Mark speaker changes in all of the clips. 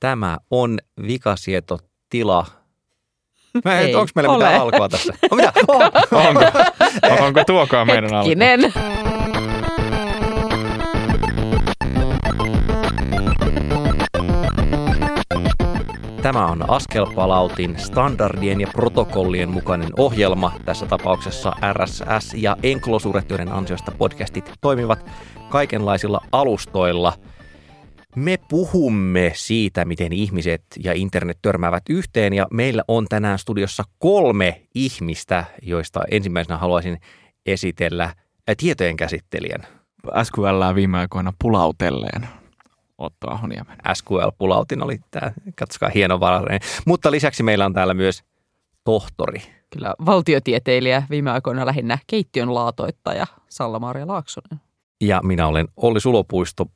Speaker 1: Tämä on vikasietotila. Mä en, onko meillä
Speaker 2: ole.
Speaker 1: mitään alkua tässä? On mitä? On.
Speaker 3: Onko, onko tuokaan meidän?
Speaker 2: Hetkinen.
Speaker 1: Tämä on Askelpalautin standardien ja protokollien mukainen ohjelma. Tässä tapauksessa RSS ja Enclosure, joiden ansiosta podcastit toimivat kaikenlaisilla alustoilla. Me puhumme siitä, miten ihmiset ja internet törmäävät yhteen ja meillä on tänään studiossa kolme ihmistä, joista ensimmäisenä haluaisin esitellä äh, tietojen käsittelijän.
Speaker 3: SQL viime aikoina pulautelleen Otto Ahoniemen.
Speaker 1: SQL-pulautin oli tämä, katsokaa hienovarainen. Mutta lisäksi meillä on täällä myös tohtori.
Speaker 2: Kyllä valtiotieteilijä viime aikoina lähinnä keittiön laatoittaja Salla-Maria Laaksonen.
Speaker 1: Ja minä olen Olli Sulopuisto.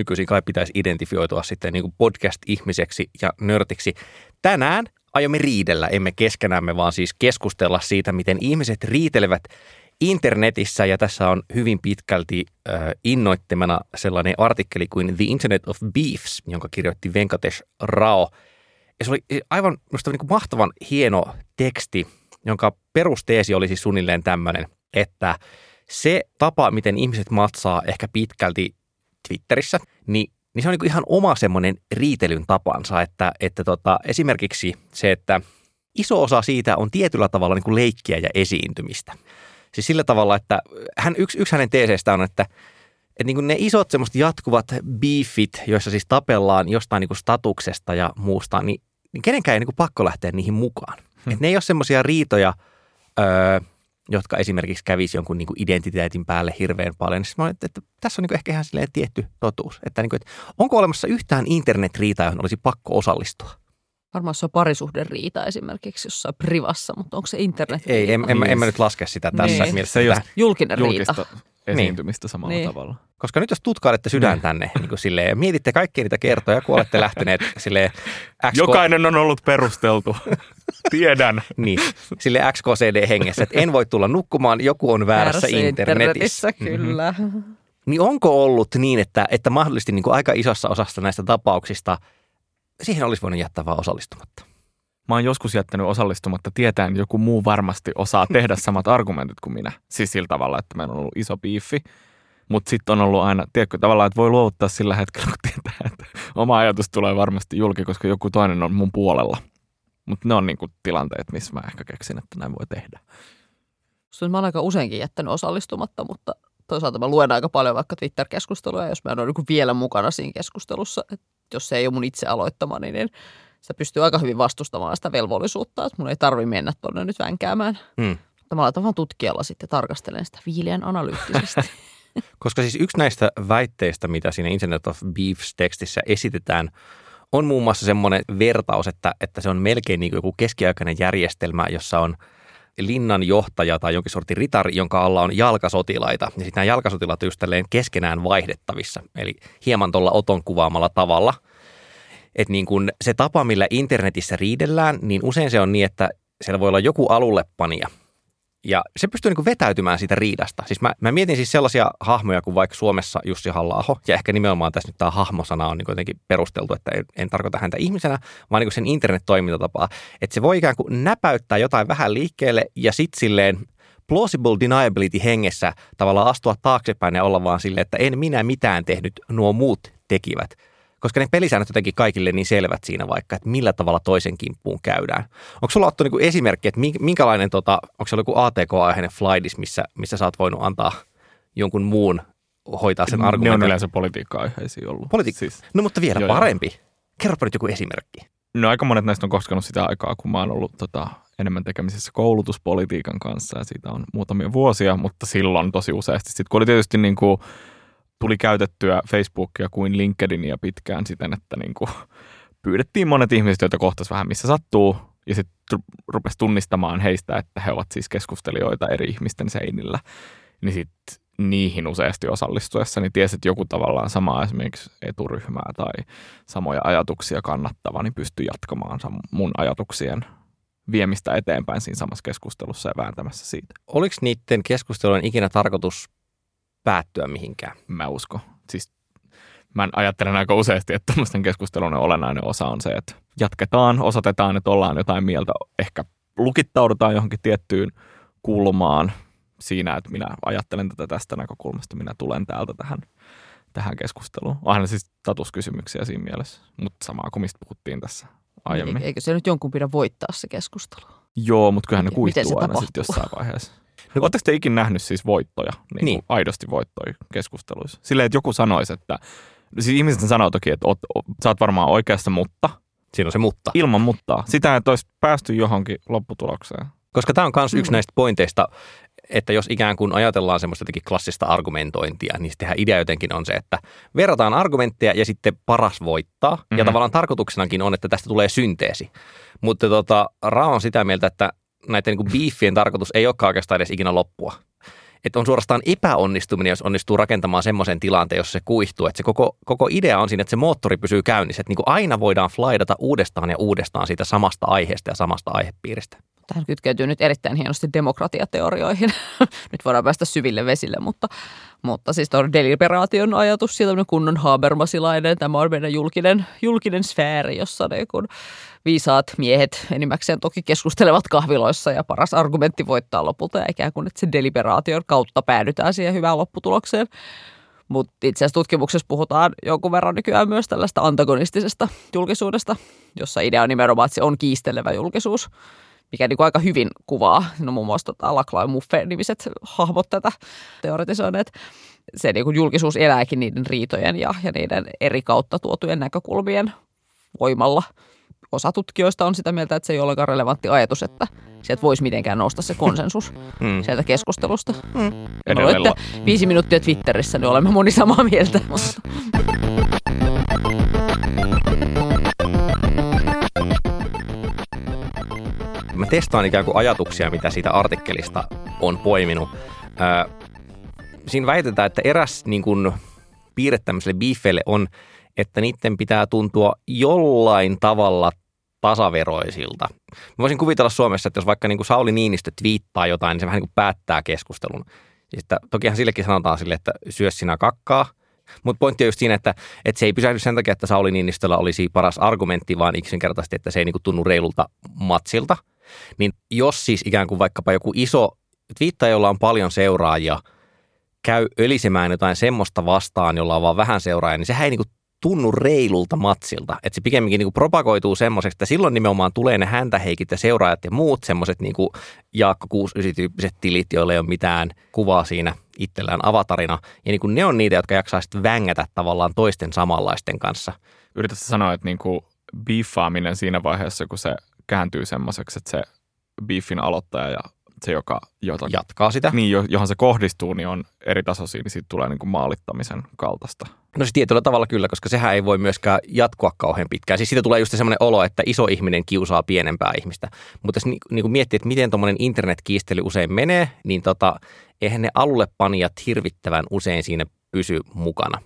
Speaker 1: Nykyisin kai pitäisi identifioitua sitten niin kuin podcast-ihmiseksi ja nörtiksi. Tänään aiomme riidellä, emme keskenämme, vaan siis keskustella siitä, miten ihmiset riitelevät internetissä. Ja tässä on hyvin pitkälti äh, innoittamana sellainen artikkeli kuin The Internet of Beefs, jonka kirjoitti Venkatesh Rao. Ja se oli aivan minusta niin kuin mahtavan hieno teksti, jonka perusteesi oli siis suunnilleen tämmöinen, että se tapa, miten ihmiset matsaa ehkä pitkälti Twitterissä, niin, niin se on niin ihan oma semmoinen riitelyn tapansa, että, että tota, esimerkiksi se, että iso osa siitä on tietyllä tavalla niin kuin leikkiä ja esiintymistä. Siis sillä tavalla, että hän, yksi, yksi hänen teeseistä on, että, että niin kuin ne isot semmoista jatkuvat beefit, joissa siis tapellaan jostain niin kuin statuksesta ja muusta, niin, niin kenenkään ei niin kuin pakko lähteä niihin mukaan. Hmm. Et ne ei ole semmoisia riitoja, öö, jotka esimerkiksi kävisi jonkun niin kuin identiteetin päälle hirveän paljon. Siis mä olin, että, että tässä on niin kuin ehkä ihan silleen tietty totuus. Että, niin kuin, että onko olemassa yhtään internetriitaa, johon olisi pakko osallistua?
Speaker 2: Varmaan se on parisuhden riita esimerkiksi jossain privassa, mutta onko se internet
Speaker 1: Ei, en, en, mä- en mä nyt laske sitä tässä
Speaker 2: Niin.
Speaker 1: mielessä.
Speaker 3: Se ei ole
Speaker 1: tähän.
Speaker 2: Julkinen
Speaker 3: julkista
Speaker 2: riita.
Speaker 3: esiintymistä samalla
Speaker 2: Niin.
Speaker 3: tavalla.
Speaker 1: Koska nyt jos tutkailette sydän tänne niin kuin silleen, ja mietitte kaikkia niitä kertoja, kun olette lähteneet silleen XK,
Speaker 3: Jokainen on ollut perusteltu. Tiedän.
Speaker 1: niin, sille XKCD-hengessä, että en voi tulla nukkumaan, joku on väärässä, internetissä.
Speaker 2: Kyllä.
Speaker 1: Niin onko ollut niin, että, että mahdollisesti niin kuin aika isossa osassa näistä tapauksista siihen olisi voinut jättää vaan osallistumatta?
Speaker 3: Mä oon joskus jättänyt osallistumatta tietäen, että joku muu varmasti osaa tehdä samat argumentit kuin minä. Siis sillä tavalla, että meillä on ollut iso biifi. Mutta sitten on ollut aina, tiedätkö, tavallaan, että voi luovuttaa sillä hetkellä, kun tietää, että oma ajatus tulee varmasti julki, koska joku toinen on mun puolella. Mutta ne on niinku tilanteet, missä mä ehkä keksin, että näin voi tehdä.
Speaker 2: Musta Mä oon aika useinkin jättänyt osallistumatta, mutta toisaalta mä luen aika paljon vaikka Twitter-keskusteluja, jos mä en ole niin vielä mukana siinä keskustelussa. Et jos se ei ole mun itse aloittamani, niin sitä pystyy aika hyvin vastustamaan sitä velvollisuutta, että mun ei tarvi mennä tuonne nyt vänkäämään.
Speaker 1: Hmm.
Speaker 2: Mutta mä laitan vaan tutkijalla sitten tarkastelen sitä viileän analyyttisesti.
Speaker 1: Koska siis yksi näistä väitteistä, mitä siinä Internet of Beefs-tekstissä esitetään, on muun muassa semmoinen vertaus, että, että se on melkein niin kuin joku keskiaikainen järjestelmä, jossa on linnan johtaja tai jonkin sortin ritari, jonka alla on jalkasotilaita. Ja sitten nämä jalkasotilaat on just keskenään vaihdettavissa, eli hieman tuolla Oton kuvaamalla tavalla. Että niin kun se tapa, millä internetissä riidellään, niin usein se on niin, että siellä voi olla joku alullepanija, ja se pystyy niin vetäytymään siitä riidasta. Siis mä, mä mietin siis sellaisia hahmoja kuin vaikka Suomessa Jussi halla ja ehkä nimenomaan tässä nyt tämä hahmosana on niin jotenkin perusteltu, että en, en tarkoita häntä ihmisenä, vaan niin sen internet-toimintatapaa. Että se voi ikään kuin näpäyttää jotain vähän liikkeelle ja sitten silleen plausible deniability hengessä tavallaan astua taaksepäin ja olla vaan silleen, että en minä mitään tehnyt, nuo muut tekivät. Koska ne pelisäännöt jotenkin kaikille niin selvät siinä vaikka, että millä tavalla toisen kimppuun käydään. Onko sulla Otto niin esimerkki, että mink- minkälainen, tota, onko se joku ATK-aiheinen flightis, missä, missä sä oot voinut antaa jonkun muun hoitaa sen
Speaker 3: Ne on
Speaker 1: argumentin?
Speaker 3: yleensä politiikka-aiheisia ollut.
Speaker 1: Politi-
Speaker 3: siis,
Speaker 1: No mutta vielä
Speaker 3: Joo, joo.
Speaker 1: parempi. Kerropa nyt joku esimerkki.
Speaker 3: no aika monet näistä on koskenut sitä aikaa, kun mä oon ollut tota, enemmän tekemisissä koulutuspolitiikan kanssa ja siitä on muutamia vuosia, mutta silloin tosi useasti. Sitten kun oli tietysti niin kuin, tuli käytettyä Facebookia kuin LinkedInia pitkään siten, että niin kuin, pyydettiin monet ihmiset, joita kohtas vähän missä sattuu, ja sitten rupesi tunnistamaan heistä, että he ovat siis keskustelijoita eri ihmisten seinillä. Niin sitten niihin useasti osallistuessa, niin tiesi, että joku tavallaan samaa esimerkiksi eturyhmää tai samoja ajatuksia kannattava, niin pystyy jatkamaan mun ajatuksien viemistä eteenpäin siinä samassa keskustelussa ja vääntämässä siitä.
Speaker 1: Oliko niiden keskustelujen ikinä tarkoitus päättyä mihinkään?
Speaker 3: Mä uskon. Siis mä ajattelen aika useasti, että tämmöisten keskustelun olennainen osa on se, että jatketaan, osoitetaan, että ollaan jotain mieltä, ehkä lukittaudutaan johonkin tiettyyn kulmaan siinä, että minä ajattelen tätä tästä näkökulmasta, minä tulen täältä tähän, tähän keskusteluun. Aina siis statuskysymyksiä siinä mielessä, mutta samaa kuin mistä puhuttiin tässä aiemmin.
Speaker 2: Eikö se nyt jonkun pidä voittaa se keskustelu?
Speaker 3: Joo, mutta kyllähän ne kuihtuu aina sitten jossain vaiheessa. No, Oletteko te ikinä nähnyt siis voittoja, niin,
Speaker 1: Niin.
Speaker 3: aidosti voittoja keskusteluissa? Silleen, että joku sanoisi, että, siis ihmiset sanoo toki, että oot, sä oot varmaan oikeassa, mutta
Speaker 1: Siinä on se mutta.
Speaker 3: ilman mutta. Sitä, että olisi päästy johonkin lopputulokseen.
Speaker 1: Koska tämä on myös
Speaker 2: Mm.
Speaker 1: yksi näistä pointeista, että jos ikään kuin ajatellaan semmoista jotenkin klassista argumentointia, niin sittenhän idea jotenkin on se, että verrataan argumentteja ja sitten paras voittaa. Mm-hmm. Ja tavallaan tarkoituksenakin on, että tästä tulee synteesi. Mutta tota, Ra on sitä mieltä, että näiden niin biiffien tarkoitus ei olekaan oikeastaan edes ikinä loppua. Että on suorastaan epäonnistuminen, jos onnistuu rakentamaan semmoisen tilanteen, jossa se kuihtuu. Että se koko, koko idea on siinä, että se moottori pysyy käynnissä. Että niin aina voidaan flaidata uudestaan ja uudestaan siitä samasta aiheesta ja samasta aihepiiristä.
Speaker 2: Tähän kytkeytyy nyt erittäin hienosti demokratiateorioihin. nyt voidaan päästä syville vesille, mutta, mutta siis tuo deliberaation ajatus, siitä kunnon habermasilainen, tämä on meidän julkinen, julkinen sfääri, jossa ne kun viisaat miehet enimmäkseen toki keskustelevat kahviloissa ja paras argumentti voittaa lopulta ja ikään kuin, että se deliberaation kautta päädytään siihen hyvään lopputulokseen. Mutta itse asiassa tutkimuksessa puhutaan jonkun verran nykyään myös tällaista antagonistisesta julkisuudesta, jossa idea on nimenomaan, että se on kiistelevä julkisuus, mikä niin kuin aika hyvin kuvaa. No muun muassa tota Laclau ja Muffe-nimiset hahmot tätä teoretisoineet. Se niin kuin julkisuus elääkin niiden riitojen ja, ja niiden eri kautta tuotujen näkökulmien voimalla. Osa tutkijoista on sitä mieltä, että se ei ole ollenkaan relevantti ajatus, että sieltä voisi mitenkään nousta se konsensus
Speaker 1: Mm.
Speaker 2: sieltä keskustelusta. Mm.
Speaker 3: Edelleen
Speaker 2: Olette viisi minuuttia Twitterissä, niin olemme moni samaa mieltä. Mutta
Speaker 1: Mä testaan ikään kuin ajatuksia, mitä siitä artikkelista on poiminut. Siinä väitetään, että eräs niin kuin, piirre tämmöiselle biifeille on, että niiden pitää tuntua jollain tavalla tasaveroisilta. Mä voisin kuvitella Suomessa, että jos vaikka niin kuin Sauli Niinistö twiittaa jotain, niin se vähän niin kuin päättää keskustelun. Siis että, tokihan sillekin sanotaan sille, että syö sinä kakkaa. Mutta pointti on just siinä, että, että se ei pysähdy sen takia, että Sauli Niinistöllä olisi paras argumentti, vaan yksinkertaisesti, että se ei niin kuin tunnu reilulta matsilta. Niin jos siis ikään kuin vaikkapa joku iso twiittaja, jolla on paljon seuraajia, käy ölisemään jotain semmoista vastaan, jolla on vaan vähän seuraajia, niin sehän ei niinku tunnu reilulta matsilta. Että se pikemminkin niinku propagoituu semmoiseksi, että silloin nimenomaan tulee ne häntäheikit ja seuraajat ja muut semmoiset niinku Jaakko 69-tyyppiset tilit, joilla ei ole mitään kuvaa siinä itsellään avatarina. Ja niinku ne on niitä, jotka jaksaa sitten vängätä tavallaan toisten samanlaisten kanssa.
Speaker 3: Yritätkö sanoa, että niinku biiffaaminen siinä vaiheessa, kun se kääntyy semmoiseksi, että se biiffin aloittaja ja se, joka, jota,
Speaker 1: Jatkaa sitä.
Speaker 3: niin, jo- johon se kohdistuu, niin on eri tasoisia, niin siitä tulee niinku maalittamisen kaltaista.
Speaker 1: No se tietyllä tavalla kyllä, koska sehän ei voi myöskään jatkua kauhean pitkään. Siis siitä tulee just semmoinen olo, että iso ihminen kiusaa pienempää ihmistä. Mutta jos ni, niin kuin miettii, että miten tuommoinen internetkiistely usein menee, niin tota, eihän ne alulle panijat hirvittävän usein siinä pysy mukana.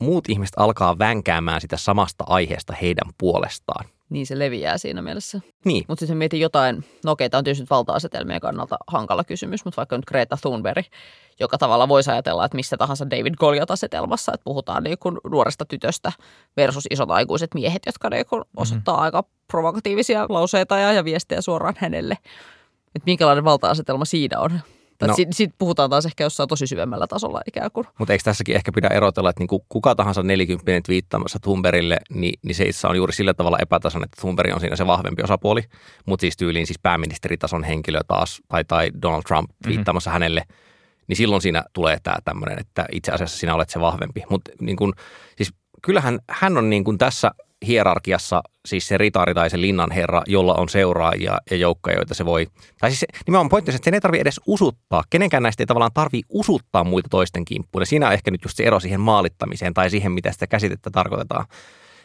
Speaker 1: Muut ihmiset alkaa vänkäämään sitä samasta aiheesta heidän puolestaan.
Speaker 2: Niin se leviää siinä mielessä.
Speaker 1: Niin,
Speaker 2: Mutta sitten mietin jotain, no okei, tämä on tietysti nyt valta-asetelmien kannalta hankala kysymys, mutta vaikka nyt Greta Thunberg, joka tavalla voisi ajatella, että missä tahansa David Goliath-asetelmassa, että puhutaan niin kuin nuoresta tytöstä versus isot aikuiset miehet, jotka niin kuin osoittaa mm-hmm. aika provokatiivisia lauseita ja, ja viestejä suoraan hänelle. Että minkälainen valta-asetelma siinä on.
Speaker 1: No.
Speaker 2: No. Siitä, siitä puhutaan taas ehkä jossain tosi syvemmällä tasolla ikään kuin.
Speaker 1: mutta eikö tässäkin ehkä pidä erotella, että niin kuin kuka tahansa 40 twiittaamassa Thunbergille, niin, niin se itse on juuri sillä tavalla epätasainen, että Thunberg on siinä se vahvempi osapuoli. Mutta siis tyyliin siis pääministeritason henkilö taas, tai, tai Donald Trump twiittaamassa mm-hmm. hänelle, niin silloin siinä tulee tämä tämmöinen, että itse asiassa sinä olet se vahvempi. Mutta niin kuin, siis kyllähän hän on niin kuin tässä hierarkiassa siis se ritaari tai se linnanherra, jolla on seuraajia ja joukkoja, joita se voi. Tai siis nimenomaan pointti että sen ei tarvitse edes usuttaa. Kenenkään näistä ei tavallaan tarvii usuttaa muita toisten kimppuun. Ja siinä on ehkä nyt just se ero siihen maalittamiseen tai siihen, mitä sitä käsitettä tarkoitetaan.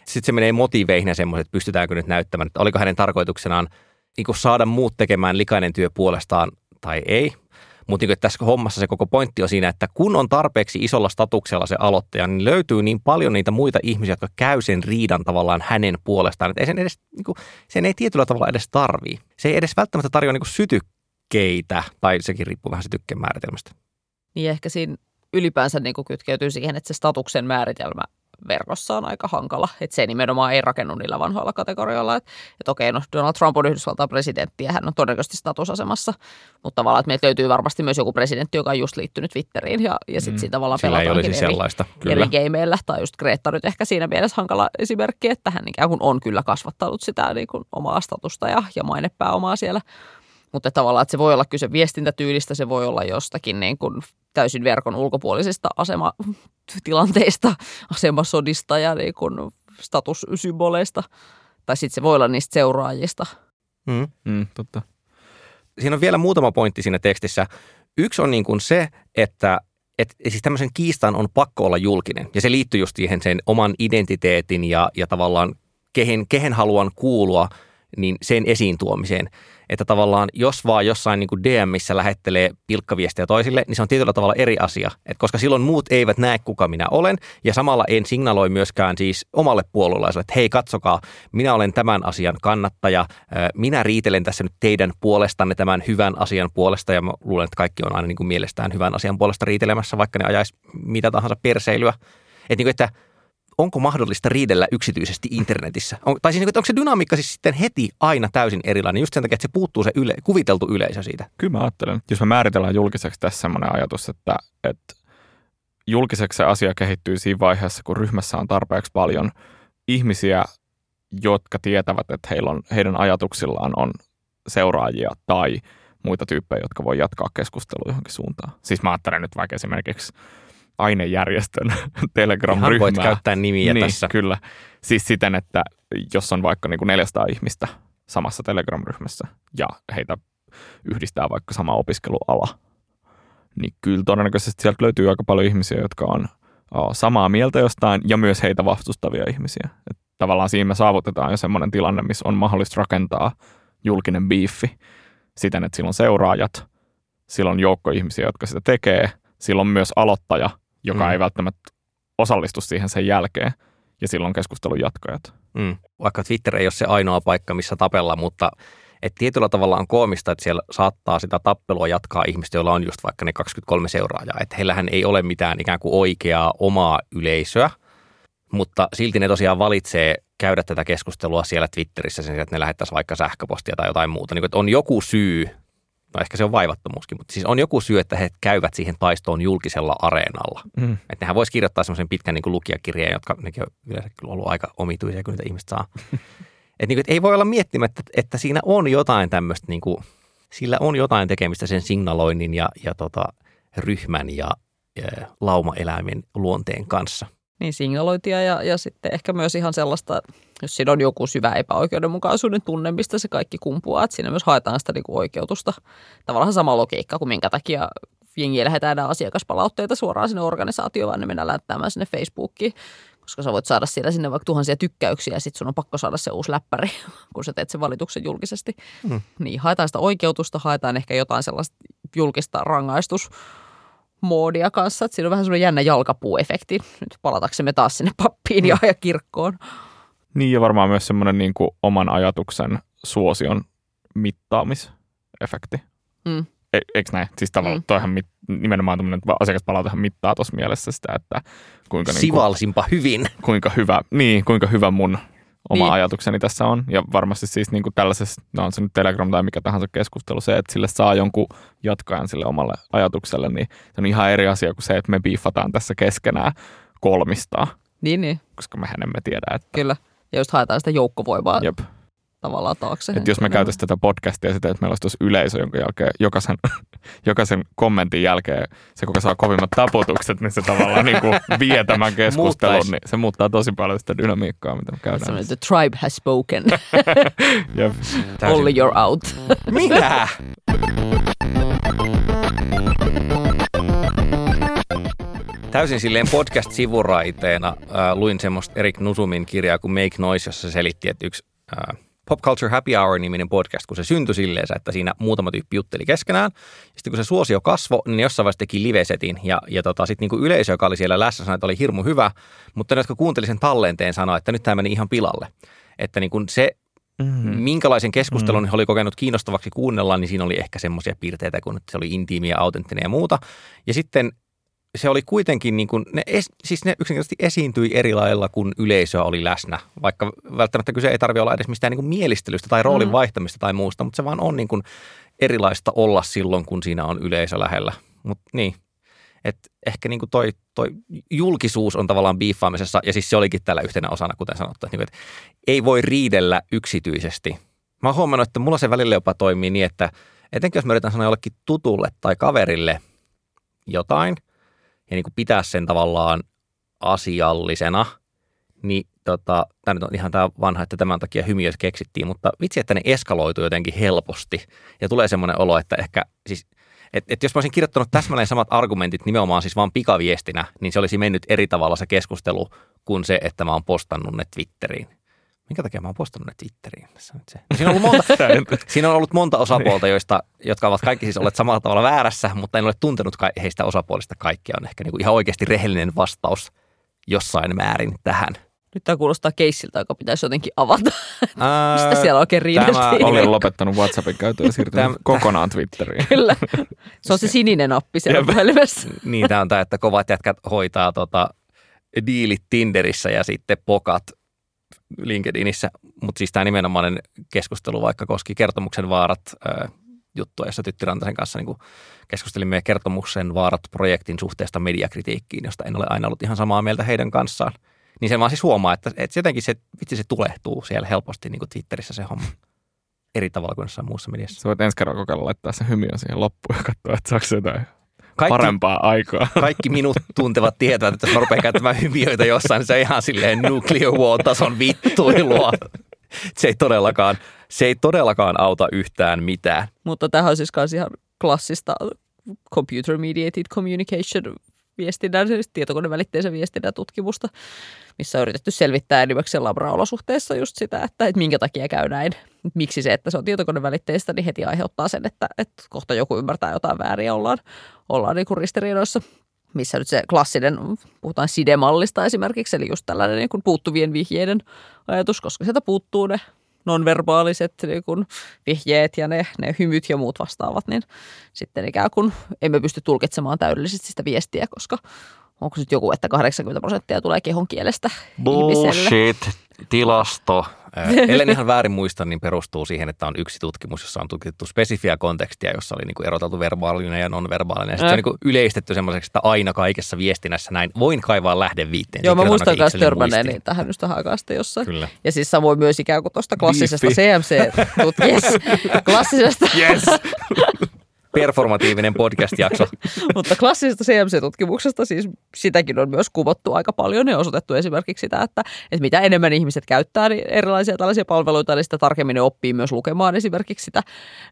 Speaker 1: Sitten se menee motiveihin ja semmoiset, että pystytäänkö nyt näyttämään, että oliko hänen tarkoituksenaan niin saada muut tekemään likainen työ puolestaan tai ei. Mutta niin tässä hommassa se koko pointti on siinä, että kun on tarpeeksi isolla statuksella se aloittaja, niin löytyy niin paljon niitä muita ihmisiä, jotka käy sen riidan tavallaan hänen puolestaan. Että ei sen, edes, niin kuin, sen ei tietyllä tavalla edes tarvii. Se ei edes välttämättä tarjoa niin sytykkeitä, tai sekin riippuu vähän sytykkeen määritelmästä.
Speaker 2: Niin ehkä siinä ylipäänsä niin kuin kytkeytyy siihen, että se statuksen määritelmä verkossa on aika hankala. Että se nimenomaan ei rakennu niillä vanhoilla kategorioilla. Että et okei, no Donald Trump on Yhdysvaltain presidentti ja hän on todennäköisesti statusasemassa. Mutta tavallaan, että meiltä löytyy varmasti myös joku presidentti, joka on just liittynyt Twitteriin ja, ja sitten mm. siinä tavallaan
Speaker 1: Sillä ei olisi
Speaker 2: eri,
Speaker 1: sellaista, kyllä.
Speaker 2: eri gameilla. Tai just Greta nyt ehkä siinä mielessä hankala esimerkki, että hän ikään kuin on kyllä kasvattanut sitä niin kuin omaa statusta ja, ja mainepääomaa siellä mutta tavallaan, että se voi olla kyse viestintätyylistä, se voi olla jostakin niin kuin täysin verkon ulkopuolisista asematilanteista, asemasodista ja niin kuin statussymboleista. Tai sitten se voi olla niistä seuraajista.
Speaker 1: Mm.
Speaker 3: Mm, totta.
Speaker 1: Siinä on vielä muutama pointti siinä tekstissä. Yksi on niin kuin se, että että siis tämmöisen kiistan on pakko olla julkinen. Ja se liittyy just siihen sen oman identiteetin ja, ja tavallaan kehen, kehen haluan kuulua, niin sen esiin tuomiseen että tavallaan jos vaan jossain niin kuin DMissä lähettelee pilkkaviestejä toisille, niin se on tietyllä tavalla eri asia, Et koska silloin muut eivät näe, kuka minä olen, ja samalla en signaloi myöskään siis omalle puolueelaiselle, että hei katsokaa, minä olen tämän asian kannattaja, minä riitelen tässä nyt teidän puolestanne tämän hyvän asian puolesta, ja mä luulen, että kaikki on aina niin kuin mielestään hyvän asian puolesta riitelemässä, vaikka ne ajaisi mitä tahansa perseilyä. Että, niin kuin, että onko mahdollista riidellä yksityisesti internetissä? On, tai siis, onko se dynamiikka siis sitten heti aina täysin erilainen, just sen takia, että se puuttuu se yle, kuviteltu yleisö siitä?
Speaker 3: Kyllä mä ajattelen, jos me määritellään julkiseksi tässä sellainen ajatus, että, että julkiseksi se asia kehittyy siinä vaiheessa, kun ryhmässä on tarpeeksi paljon ihmisiä, jotka tietävät, että heillä on, heidän ajatuksillaan on seuraajia tai muita tyyppejä, jotka voi jatkaa keskustelua johonkin suuntaan. Siis mä ajattelen nyt vaikka esimerkiksi ainejärjestön Telegram-ryhmää.
Speaker 1: voit käyttää nimiä
Speaker 3: niin,
Speaker 1: tässä.
Speaker 3: kyllä. Siis siten, että jos on vaikka niin kuin 400 ihmistä samassa Telegram-ryhmässä ja heitä yhdistää vaikka sama opiskeluala, niin kyllä todennäköisesti sieltä löytyy aika paljon ihmisiä, jotka on samaa mieltä jostain ja myös heitä vastustavia ihmisiä. Et tavallaan siinä me saavutetaan jo semmoinen tilanne, missä on mahdollista rakentaa julkinen biiffi siten, että silloin seuraajat, silloin joukko ihmisiä, jotka sitä tekee, silloin myös aloittaja, joka mm. ei välttämättä osallistu siihen sen jälkeen, ja silloin keskustelun jatkajat.
Speaker 1: Mm. Vaikka Twitter ei ole se ainoa paikka, missä tapella, mutta et tietyllä tavalla on koomista, että siellä saattaa sitä tappelua jatkaa ihmistä, joilla on just vaikka ne 23 seuraajaa. Että heillähän ei ole mitään ikään kuin oikeaa omaa yleisöä, mutta silti ne tosiaan valitsee käydä tätä keskustelua siellä Twitterissä sen, että ne lähettäisiin vaikka sähköpostia tai jotain muuta. Niin, että on joku syy no ehkä se on vaivattomuuskin, mutta siis on joku syy, että he käyvät siihen taistoon julkisella areenalla. Mm. Että nehän voisi kirjoittaa semmoisen pitkän niin kuin lukijakirjeen, jotka nekin on yleensä kyllä ollut aika omituisia, kun niitä ihmiset saa. että niin kuin, että ei voi olla miettimättä, että, että siinä on jotain tämmöistä, niin kuin, sillä on jotain tekemistä sen signaloinnin ja, ja tota, ryhmän ja, ja laumaeläimen luonteen kanssa –
Speaker 2: niin signalointia ja, ja sitten ehkä myös ihan sellaista, jos siinä on joku syvä epäoikeudenmukaisuuden tunne, mistä se kaikki kumpuaa, että siinä myös haetaan sitä niin kuin oikeutusta. Tavallaan sama logiikka kuin minkä takia jengiä lähetään asiakaspalautteita suoraan sinne organisaatioon, vaan ne mennään lähettämään sinne Facebookiin, koska sä voit saada siellä sinne vaikka tuhansia tykkäyksiä ja sitten sun on pakko saada se uusi läppäri, kun sä teet sen valituksen julkisesti. Hmm. Niin haetaan sitä oikeutusta, haetaan ehkä jotain sellaista julkista rangaistus moodia kanssa. Että siinä on vähän semmoinen jännä jalkapuuefekti. Nyt palataksemme taas sinne pappiin ja, ja kirkkoon.
Speaker 3: Niin ja varmaan myös semmoinen niin kuin oman ajatuksen suosion mittaamisefekti. Mm. E- eikö näin? Siis tavallaan mm. toihan mit, nimenomaan tämmöinen asiakaspalautehan mittaa tuossa mielessä sitä, että kuinka...
Speaker 1: Sivalsinpa niin kuin, hyvin.
Speaker 3: Kuinka hyvä, niin, kuinka hyvä mun oma niin. ajatukseni tässä on. Ja varmasti siis niin kuin tällaisessa, no on se nyt Telegram tai mikä tahansa keskustelu, se, että sille saa jonkun jatkajan sille omalle ajatukselle, niin se on ihan eri asia kuin se, että me biifataan tässä keskenään kolmistaa.
Speaker 2: Niin, niin.
Speaker 3: Koska mehän emme tiedä, että...
Speaker 2: Kyllä. Ja just haetaan sitä joukkovoimaa. Jep tavallaan taakse.
Speaker 3: Että jos me käytäisiin tätä podcastia sitä, että meillä olisi yleisö, jonka jälkeen jokaisen, jokaisen kommentin jälkeen se, kuka saa kovimmat taputukset, niin se tavallaan niin kuin vie tämän keskustelun, niin se muuttaa tosi paljon sitä dynamiikkaa, mitä me käydään.
Speaker 2: The tribe has spoken. yep. Only you're out.
Speaker 1: Minä? Täysin silleen podcast-sivuraiteena äh, luin semmoista Erik Nusumin kirjaa kuin Make Noise, jossa se selitti, että yksi äh, Pop Culture Happy Hour-niminen podcast, kun se syntyi silleen, että siinä muutama tyyppi jutteli keskenään. Sitten kun se suosio kasvoi, niin jossain vaiheessa teki live-setin ja, ja tota, sitten niin yleisö, joka oli siellä läsnä, sanoi, että oli hirmu hyvä, mutta ne, jotka kuunteli sen tallenteen, sanoi, että nyt tämä meni ihan pilalle. Että niin kuin se, mm-hmm. minkälaisen keskustelun mm-hmm. he oli kokenut kiinnostavaksi kuunnella, niin siinä oli ehkä semmoisia piirteitä, kun se oli intiimiä, autenttinen ja muuta. Ja sitten se oli kuitenkin, niin kuin, ne es, siis ne yksinkertaisesti esiintyi eri lailla, kun yleisöä oli läsnä. Vaikka välttämättä kyse ei tarvitse olla edes mistään niin kuin mielistelystä tai roolin mm. vaihtamista tai muusta, mutta se vaan on niin kuin erilaista olla silloin, kun siinä on yleisö lähellä. Mutta niin, et ehkä niin kuin toi, toi julkisuus on tavallaan biiffaamisessa, ja siis se olikin tällä yhtenä osana, kuten sanottu, että, niin kuin, että ei voi riidellä yksityisesti. Mä oon huomannut, että mulla se välillä jopa toimii niin, että etenkin jos mä yritän sanoa jollekin tutulle tai kaverille jotain, ja niin kuin pitää sen tavallaan asiallisena, niin tota, tämä nyt on ihan tämä vanha, että tämän takia hymiöt keksittiin, mutta vitsi, että ne eskaloituu jotenkin helposti. Ja tulee semmoinen olo, että ehkä siis – et, et jos mä olisin kirjoittanut täsmälleen samat argumentit nimenomaan siis vaan pikaviestinä, niin se olisi mennyt eri tavalla se keskustelu kuin se, että mä oon postannut ne Twitteriin. Minkä takia mä oon postannut ne Twitteriin? Siinä, on ollut monta, siinä on ollut monta osapuolta, joista, jotka ovat kaikki siis olleet samalla tavalla väärässä, mutta en ole tuntenut heistä osapuolista kaikkia. On ehkä niin kuin ihan oikeasti rehellinen vastaus jossain määrin tähän.
Speaker 2: Nyt tämä kuulostaa keissiltä, joka pitäisi jotenkin avata. Ää, Mistä siellä oikein riideltiin?
Speaker 3: Oli lopettanut WhatsAppin käytön ja siirtynyt Täm... kokonaan Twitteriin.
Speaker 2: Kyllä. Se on se sininen nappi siellä puhelimessa.
Speaker 1: niin, tämä on tämä, että kovat jätkät hoitaa tota, diilit Tinderissä ja sitten pokat LinkedInissä. Mutta siis tämä nimenomainen keskustelu vaikka koski kertomuksen vaarat ää, juttua, jossa Tytti Rantasen kanssa niin keskustelimme kertomuksen vaarat projektin suhteesta mediakritiikkiin, josta en ole aina ollut ihan samaa mieltä heidän kanssaan – niin sen vaan siis huomaa, että, että jotenkin se, vitsi se tulehtuu siellä helposti niin kuin Twitterissä se homma eri tavalla kuin jossain muussa mediassa.
Speaker 3: Sä voit ensi kerralla kokeilla laittaa se hymiön siihen loppuun ja katsoa, että saako jotain kaikki, parempaa aikaa.
Speaker 1: Kaikki minut tuntevat tietävät, että jos mä rupean käyttämään hymiöitä jossain, niin se on ihan silleen nuclear war-tason vittuilua. Se ei todellakaan, se ei todellakaan auta yhtään mitään.
Speaker 2: Mutta tämä on siis ihan klassista computer mediated communication viestinnän, siis tietokonevälitteisen viestinnän tutkimusta, missä on yritetty selvittää enimmäkseen labraolosuhteissa just sitä, että, että minkä takia käy näin. Miksi se, että se on tietokonevälitteistä, niin heti aiheuttaa sen, että, että kohta joku ymmärtää jotain väärin ja ollaan, ollaan niin ristiriidoissa missä nyt se klassinen, puhutaan sidemallista esimerkiksi, eli just tällainen niin kuin puuttuvien vihjeiden ajatus, koska sieltä puuttuu ne nonverbaaliset niin kun vihjeet ja ne, ne hymyt ja muut vastaavat, niin sitten ikään kuin emme pysty tulkitsemaan täydellisesti sitä viestiä, koska onko nyt joku, että 80 prosenttia tulee kehon kielestä
Speaker 1: Bullshit, ihmiselle. Tilasto. Ellen ihan väärin muista, niin perustuu siihen, että on yksi tutkimus, jossa on tutkittu spesifiä kontekstia, jossa oli niinku eroteltu verbaalinen ja nonverbaalinen. Ja sitten se on niinku yleistetty semmoiseksi, että aina kaikessa viestinnässä näin. Voin kaivaa lähdeviitteen.
Speaker 2: Joo, mä muistan myös törmänneeni tähän just tähän aikaan jossain. Kyllä. Ja siis samoin myös ikään kuin tuosta klassisesta CMC-tutkijasta. klassisesta.
Speaker 1: Yes performatiivinen podcast-jakso.
Speaker 2: Mutta klassisesta CMC-tutkimuksesta siis sitäkin on myös kuvottu aika paljon ja osoitettu esimerkiksi sitä, että, että mitä enemmän ihmiset käyttää niin erilaisia tällaisia palveluita, niin sitä tarkemmin ne oppii myös lukemaan esimerkiksi sitä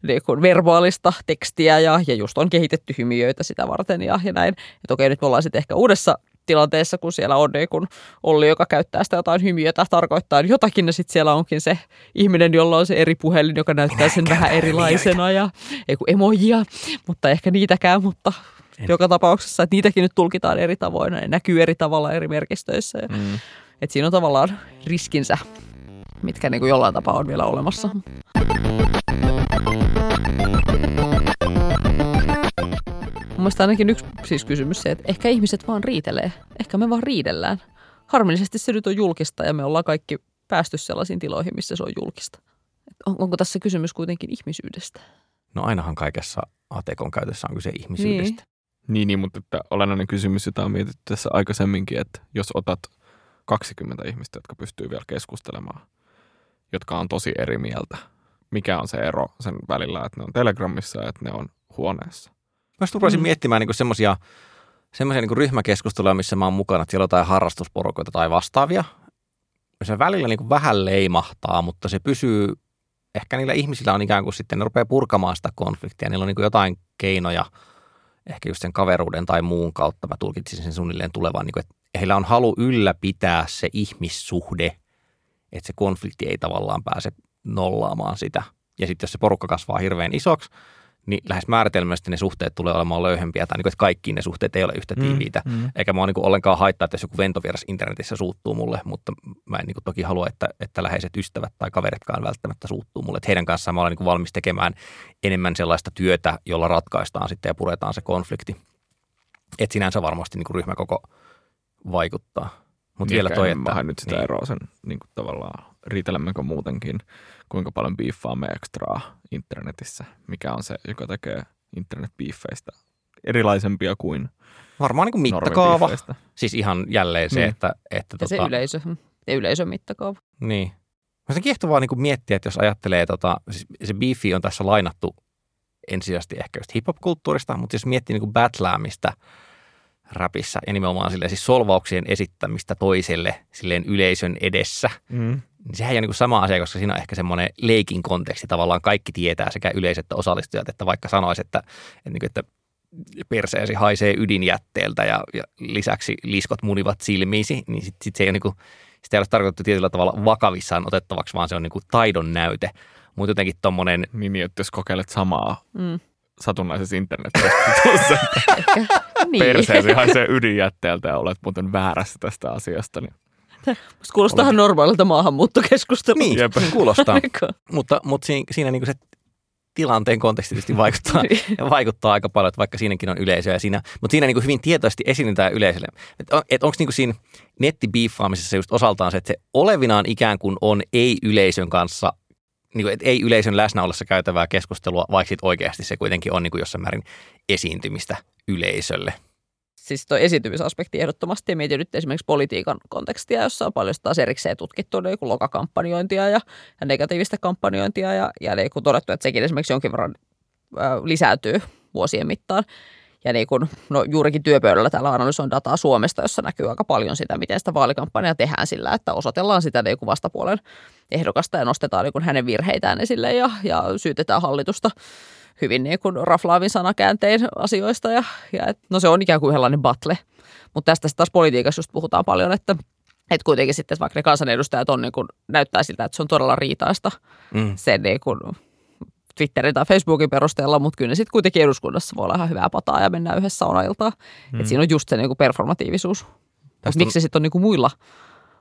Speaker 2: niin kuin verbaalista tekstiä ja, ja just on kehitetty hymiöitä sitä varten ja, ja näin. Että okei, nyt me ollaan sitten ehkä uudessa tilanteessa, kun siellä on niin kun Olli, joka käyttää sitä jotain hymiötä tarkoittaa jotakin, ja sitten siellä onkin se ihminen, jolla on se eri puhelin, joka näyttää sen vähän erilaisena, ja ei kun emojia, mutta ehkä niitäkään, mutta en. joka tapauksessa, että niitäkin nyt tulkitaan eri tavoin, ne näkyy eri tavalla eri merkistöissä. Ja, mm. Että siinä on tavallaan riskinsä, mitkä niin kuin jollain tapaa on vielä olemassa. Mun mielestä ainakin yksi siis kysymys se, että ehkä ihmiset vaan riitelee. Ehkä me vaan riidellään. Harmillisesti se nyt on julkista ja me ollaan kaikki päästy sellaisiin tiloihin, missä se on julkista. On, onko tässä kysymys kuitenkin ihmisyydestä?
Speaker 1: No ainahan kaikessa ATKn käytössä on kyse ihmisyydestä.
Speaker 3: Niin, niin, niin mutta että olennainen kysymys, jota on mietitty tässä aikaisemminkin, että jos otat 20 ihmistä, jotka pystyy vielä keskustelemaan, jotka on tosi eri mieltä, mikä on se ero sen välillä, että ne on Telegramissa ja että ne on huoneessa?
Speaker 1: Mä rupesin mm. miettimään niin semmoisia semmoisia niin ryhmäkeskusteluja, missä mä oon mukana, että siellä on jotain harrastusporukoita tai vastaavia. Se välillä niin vähän leimahtaa, mutta se pysyy, ehkä niillä ihmisillä on ikään kuin sitten, ne rupeaa purkamaan sitä konfliktia. Niillä on niin jotain keinoja, ehkä just sen kaveruuden tai muun kautta, mä tulkitsin sen suunnilleen tulevan, niin kuin, että heillä on halu ylläpitää se ihmissuhde, että se konflikti ei tavallaan pääse nollaamaan sitä. Ja sitten jos se porukka kasvaa hirveän isoksi, niin lähes määritelmästi ne suhteet tulee olemaan löyhempiä, tai niin kuin, että kaikki ne suhteet ei ole yhtä mm, tiiviitä. Mm, mm. Eikä mua niin kuin ollenkaan haittaa, että jos joku ventovieras internetissä suuttuu mulle, mutta mä en niin kuin toki halua, että, että läheiset ystävät tai kaveritkaan välttämättä suuttuu mulle. Että heidän kanssaan mä olen niin kuin valmis tekemään enemmän sellaista työtä, jolla ratkaistaan sitten ja puretaan se konflikti. että sinänsä varmasti niin kuin ryhmäkoko vaikuttaa. Mutta vielä toi, että...
Speaker 3: Nyt sitä
Speaker 1: niin.
Speaker 3: eroa sen niin kuin tavallaan, riitelemmekö muutenkin, kuinka paljon biiffaamme ekstraa internetissä, mikä on se, joka tekee internet-biiffeistä erilaisempia kuin
Speaker 1: Varmaan niin kuin mittakaava. Siis ihan jälleen se,
Speaker 3: Niin.
Speaker 1: että... että
Speaker 2: Ja se
Speaker 1: tota,
Speaker 2: yleisö, ja yleisön mittakaava.
Speaker 1: Niin. Mä se kiehtovaa niin kuin miettiä, että jos ajattelee, tota, siis se beefi on tässä lainattu ensisijaisesti ehkä just hip-hop-kulttuurista, mutta jos miettii niin kuin battleamista rapissa ja nimenomaan silleen, siis solvauksien esittämistä toiselle silleen yleisön edessä,
Speaker 3: Mm.
Speaker 1: Niin sehän ei ole niin kuin sama asia, koska siinä on ehkä semmoinen leikin konteksti. Tavallaan kaikki tietää sekä yleisö että osallistujat, että vaikka sanoisi, että, että, niin kuin, että perseesi haisee ydinjätteeltä ja, ja lisäksi liskot munivat silmiisi, niin sitten sit se ei ole niin kuin, sitä ei ole tarkoitettu tietyllä tavalla vakavissaan otettavaksi, vaan se on niin kuin taidon näyte. Mutta jotenkin tommonen,
Speaker 3: Niin, niin, että jos kokeilet samaa
Speaker 2: Mm.
Speaker 3: satunnaisessa
Speaker 2: Ehkä. niin.
Speaker 3: perseesi haisee ydinjätteeltä ja olet muuten väärässä tästä asiasta, niin
Speaker 2: Musta Kuulostaa ihan normaalilta maahanmuuttokeskustelulta.
Speaker 1: niin,
Speaker 3: Jep.
Speaker 1: kuulostaa. Mutta, mutta siinä, siinä niin kuin se tilanteen konteksti tietysti vaikuttaa,
Speaker 2: Niin.
Speaker 1: vaikuttaa aika paljon, että vaikka siinäkin on yleisöä. ja Siinä, mutta siinä niin kuin hyvin tietoisesti esitetään yleisölle. Että on, et onko niin siinä nettibiiffaamisessa just osaltaan se, että se olevinaan ikään kuin on ei-yleisön kanssa, niin kuin, että ei-yleisön läsnä ollessa käytävää keskustelua, vaikka sit oikeasti se kuitenkin on niin kuin jossain määrin esiintymistä yleisölle.
Speaker 2: Siis tuo esiintymisaspekti ehdottomasti. Mietin nyt esimerkiksi politiikan kontekstia, jossa on paljon taas erikseen tutkittu niin kuin lokakampanjointia ja, ja negatiivista kampanjointia. Ja, ja niin kuin todettu, että sekin esimerkiksi jonkin verran ö, lisääntyy vuosien mittaan. Ja niin kuin, no juurikin työpöydällä täällä analysoin dataa Suomesta, jossa näkyy aika paljon sitä, miten sitä vaalikampanjaa tehdään sillä, että osoitellaan sitä niin kuin vastapuolen ehdokasta ja nostetaan niin kuin hänen virheitään esille ja, ja syytetään hallitusta hyvin niin kuin raflaavin sanakääntein asioista. Ja, ja et, no se on ikään kuin yhdenlainen battle. Mutta tästä taas politiikassa just puhutaan paljon, että että kuitenkin sitten vaikka ne kansanedustajat on niin kuin, näyttää siltä, että se on todella riitaista
Speaker 1: Mm.
Speaker 2: sen niin kuin Twitterin tai Facebookin perusteella, mutta kyllä ne sitten kuitenkin eduskunnassa voi olla ihan hyvää pataa ja mennään yhdessä saunailtaan. Mm. Että siinä on just se niin kuin performatiivisuus.
Speaker 1: Tästä
Speaker 2: miksi se
Speaker 1: on,
Speaker 2: sitten on niin kuin muilla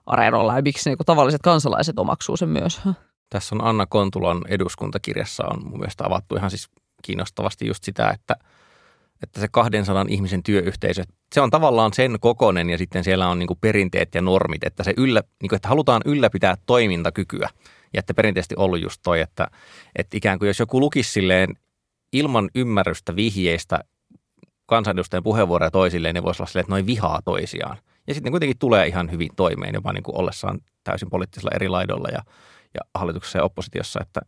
Speaker 2: areenoilla ja miksi niin kuin tavalliset kansalaiset omaksuu sen myös?
Speaker 1: Tässä on Anna Kontulan eduskuntakirjassa on mun mielestä avattu ihan siis kiinnostavasti just sitä, että, että se 200 ihmisen työyhteisö, se on tavallaan sen kokonen ja sitten siellä on niin kuin perinteet ja normit, että, se yllä, niin kuin, että halutaan ylläpitää toimintakykyä. Ja että perinteisesti ollut just toi, että, että ikään kuin jos joku lukisi silleen ilman ymmärrystä vihjeistä kansanedustajien puheenvuoroja toisilleen, niin voisi olla silleen, että noin vihaa toisiaan. Ja sitten kuitenkin tulee ihan hyvin toimeen, jopa niin kuin ollessaan täysin poliittisella eri laidolla ja, ja hallituksessa ja oppositiossa, että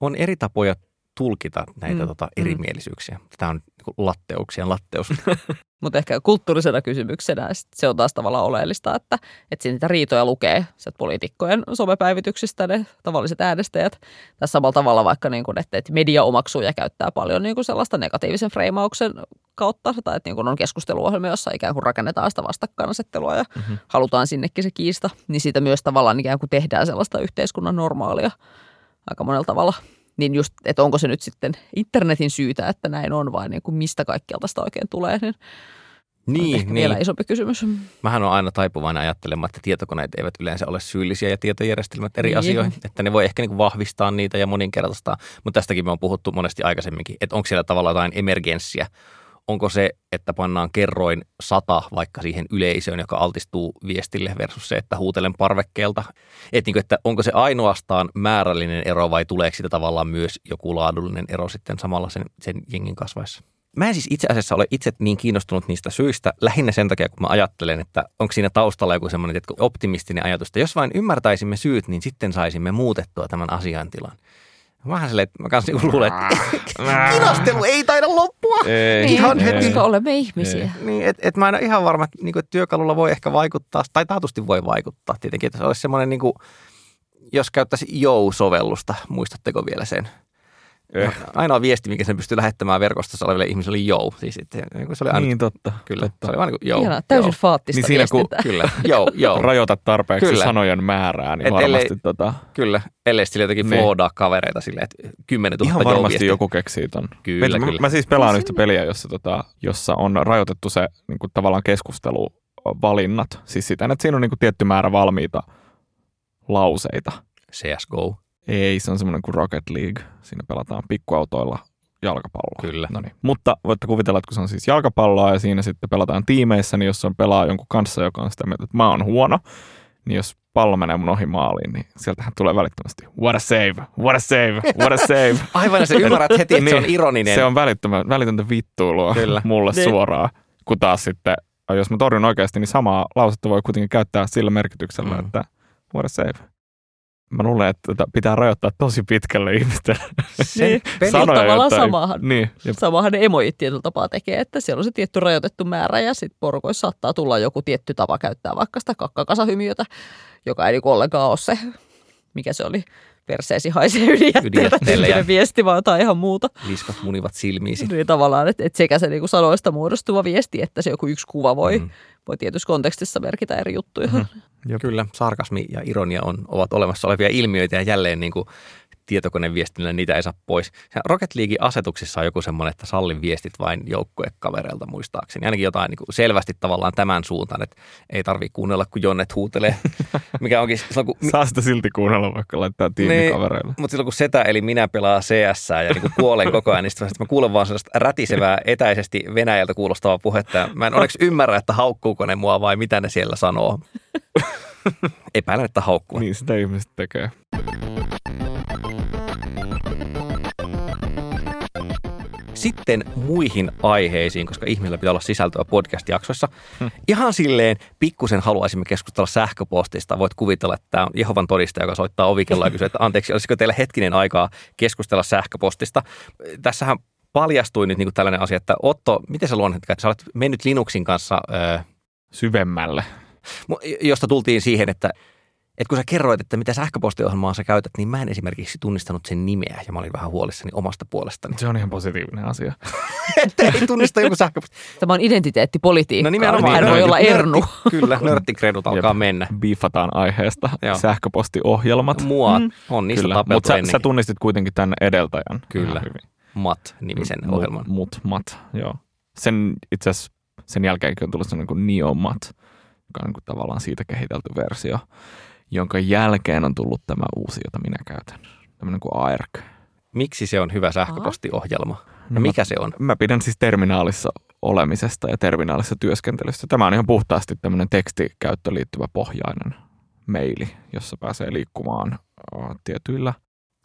Speaker 1: on eri tapoja tulkita näitä
Speaker 2: Mm,
Speaker 1: tota,
Speaker 2: mm.
Speaker 1: erimielisyyksiä. Tämä on niin latteuksien latteus.
Speaker 2: Mutta ehkä kulttuurisena kysymyksenä se on taas tavallaan oleellista, että, että siinä niitä riitoja lukee sieltä poliitikkojen somepäivityksistä ne tavalliset äänestäjät. Tässä samalla tavalla vaikka, niin kuin, että, että media omaksuu ja käyttää paljon niin kuin sellaista negatiivisen freimauksen kautta, tai että niin kuin on keskusteluohjelmia, jossa ikään kuin rakennetaan sitä vastakkainasettelua ja mm-hmm. halutaan sinnekin se kiista, niin siitä myös tavallaan ikään kuin tehdään sellaista yhteiskunnan normaalia aika monella tavalla. Niin just, että onko se nyt sitten internetin syytä, että näin on, vai niin kuin mistä kaikkialta sitä oikein tulee, niin,
Speaker 1: niin,
Speaker 2: ehkä
Speaker 1: niin.
Speaker 2: vielä isompi kysymys.
Speaker 1: Mähän on aina taipuvainen ajattelemaan, että tietokoneet eivät yleensä ole syyllisiä ja tietojärjestelmät eri
Speaker 2: Niin.
Speaker 1: asioihin. Että ne voi ehkä niin vahvistaa niitä ja moninkertaistaa. Mutta tästäkin me on puhuttu monesti aikaisemminkin, että onko siellä tavallaan jotain emergenssiä. Onko se, että pannaan kerroin sata vaikka siihen yleisöön, joka altistuu viestille versus se, että huutelen parvekkeelta. Että, niin kuin, että onko se ainoastaan määrällinen ero vai tuleeko sitä tavallaan myös joku laadullinen ero sitten samalla sen, sen jengin kasvaessa? Mä en siis itse asiassa ole itse niin kiinnostunut niistä syistä, lähinnä sen takia, kun mä ajattelen, että onko siinä taustalla joku semmoinen optimistinen ajatus, että jos vain ymmärtäisimme syyt, niin sitten saisimme muutettua tämän asiantilan. Vähän silleen, että mä kanssa niinku luulen, että kinastelu ei taida loppua.
Speaker 3: Ei,
Speaker 2: Niin,
Speaker 1: Ihan
Speaker 3: ei.
Speaker 1: heti.
Speaker 2: koska olemme ihmisiä.
Speaker 1: Niin, että et mä en ole ihan varma, että, niinku, että työkalulla voi ehkä vaikuttaa, tai taatusti voi vaikuttaa tietenkin, että se olisi semmoinen, niinku, jos käyttäisi Jou-sovellusta, muistatteko vielä sen?
Speaker 3: Eh.
Speaker 1: Ainoa viesti, mikä sen pystyy lähettämään verkostossa oleville ihmisille, oli Jou. Siis, että, niinku se oli aina,
Speaker 3: Niin totta.
Speaker 1: kyllä,
Speaker 3: totta.
Speaker 1: se oli vaan niin kuin Jou.
Speaker 2: Ihana, täysin
Speaker 1: jou.
Speaker 2: faattista
Speaker 3: Niin siinä kun-.
Speaker 1: Kyllä, Jou, Jou.
Speaker 3: Rajoitat tarpeeksi
Speaker 1: Kyllä.
Speaker 3: sanojen määrää, niin
Speaker 1: Et
Speaker 3: varmasti
Speaker 1: ellei-
Speaker 3: tota,
Speaker 1: Kyllä, ellei sillä jotenkin
Speaker 3: Niin.
Speaker 1: floodaa kavereita silleen, että 10 000
Speaker 3: ihan varmasti
Speaker 1: Jou-viestiä.
Speaker 3: joku keksii ton.
Speaker 1: Kyllä,
Speaker 3: Mietin, mä,
Speaker 1: kyllä.
Speaker 3: mä siis pelaan yhtä peliä, jossa, tota, jossa on rajoitettu se niin kuin tavallaan keskusteluvalinnat. Siis sitä, että siinä on niin kuin tietty määrä valmiita lauseita.
Speaker 1: CSGO.
Speaker 3: Ei, se on semmoinen kuin Rocket League. Siinä pelataan pikkuautoilla jalkapalloa.
Speaker 1: Kyllä.
Speaker 3: No niin. Mutta voitte kuvitella, että kun se on siis jalkapalloa ja siinä sitten pelataan tiimeissä, niin jos on pelaa jonkun kanssa, joka on sitä mieltä, että mä oon huono, niin jos pallo menee mun ohi maaliin, niin sieltähän tulee välittömästi what a save, what a save, what a save.
Speaker 1: Aivan, sä ymmärrät heti, että se on
Speaker 3: Niin.
Speaker 1: ironinen.
Speaker 3: Se on välittömä, välitöntä vittuilua
Speaker 1: Kyllä.
Speaker 3: mulle
Speaker 2: Niin.
Speaker 3: suoraan, kun taas sitten, jos mä torjun oikeasti, niin samaa lausetta voi kuitenkin käyttää sillä merkityksellä,
Speaker 1: mm.
Speaker 3: että what a save. Mä luulen, että pitää rajoittaa tosi pitkälle ihmisten
Speaker 1: peli-
Speaker 3: sanoja.
Speaker 2: tavallaan samahan.
Speaker 3: Niin, jep.
Speaker 2: Samahan ne emojit tietyllä tapaa tekee, että siellä on se tietty rajoitettu määrä ja sitten porukoissa saattaa tulla joku tietty tapa käyttää vaikka sitä kakkakasahymiötä, joka ei niinku ollenkaan ole se, mikä se oli, perseesi haisee
Speaker 1: Ydinjätteelle ja-
Speaker 2: viesti, vaan jotain ihan muuta.
Speaker 1: Liskat munivat silmiisi.
Speaker 2: Niin tavallaan, että, että sekä se niinku sanoista muodostuva viesti, että se joku yksi kuva voi,
Speaker 1: Mm.
Speaker 2: mm. voi tietyssä kontekstissa merkitä eri juttuja.
Speaker 3: Mhm.
Speaker 2: Mm.
Speaker 1: Kyllä, sarkasmi ja ironia on, ovat olemassa olevia ilmiöitä ja jälleen niin kuin tietokoneviestinnällä niitä ei saa pois. Rocket League asetuksissa on joku semmoinen, että sallin viestit vain joukkuekavereilta muistaakseni. Ainakin jotain niin kuin selvästi tavallaan tämän suuntaan, että ei tarvitse kuunnella, kun Jonnet huutelee. Mikä onkin silloin, kun,
Speaker 3: Saa sitä silti kuunnella, vaikka laittaa tiimikavereille.
Speaker 1: mutta silloin kun setä eli minä pelaa CS ja niin kuin kuolen koko ajan, niin sitten mä kuulen vaan sellaista rätisevää etäisesti Venäjältä kuulostavaa puhetta. Mä en onneksi ymmärrä, että haukkuuko ne mua vai mitä ne siellä sanoo. Epäilen, että haukkuu.
Speaker 3: Niin sitä ihmiset tekee.
Speaker 1: Sitten muihin aiheisiin, koska ihmisillä pitää olla sisältöä podcast-jaksoissa. Ihan silleen pikkusen haluaisimme keskustella sähköpostista. Voit kuvitella, että tämä on Jehovan todistaja, joka soittaa ovikelloa ja kysyy, että anteeksi, olisiko teillä hetkinen aikaa keskustella sähköpostista. Tässähän paljastui nyt niin kuin tällainen asia, että Otto, miten sä luonnehtit, että sä olet mennyt Linuxin kanssa, öö,
Speaker 3: Syvemmälle.
Speaker 1: josta tultiin siihen, että että kun sä kerroit, että mitä sähköpostiohjelmaa sä käytät, niin mä en esimerkiksi tunnistanut sen nimeä ja mä olin vähän huolissani omasta puolestani.
Speaker 3: Se on ihan positiivinen asia.
Speaker 1: että ei tunnista joku sähköposti.
Speaker 2: Tämä on identiteettipolitiikkaa.
Speaker 1: No nimenomaan.
Speaker 2: Hän voi
Speaker 1: nörtti-
Speaker 2: olla Ernu.
Speaker 1: nörtti- Kyllä, nörttikredut alkaa
Speaker 3: Jep.
Speaker 1: mennä.
Speaker 3: Biifataan aiheesta.
Speaker 1: Joo.
Speaker 3: Sähköpostiohjelmat.
Speaker 1: Mua
Speaker 2: Mm.
Speaker 1: on niistä
Speaker 3: Kyllä, mutta sä,
Speaker 1: ennenkin.
Speaker 3: sä tunnistit kuitenkin tämän edeltäjän.
Speaker 1: Kyllä. Mat-nimisen
Speaker 3: Mu-
Speaker 1: ohjelman.
Speaker 3: Mut, mat, joo. Sen itse asiassa sen jälkeenkin on tullut sellainen kuin Neomat, joka on niin kuin tavallaan siitä kehitelty versio, jonka jälkeen on tullut tämä uusi, jota minä käytän. Tämmöinen kuin ARC.
Speaker 1: Miksi se on hyvä sähköpostiohjelma?
Speaker 3: No
Speaker 1: No mikä se on?
Speaker 3: Mä pidän siis terminaalissa olemisesta ja terminaalissa työskentelystä. Tämä on ihan puhtaasti tämmöinen tekstikäyttöön liittyvä pohjainen maili, jossa pääsee liikkumaan uh, tietyillä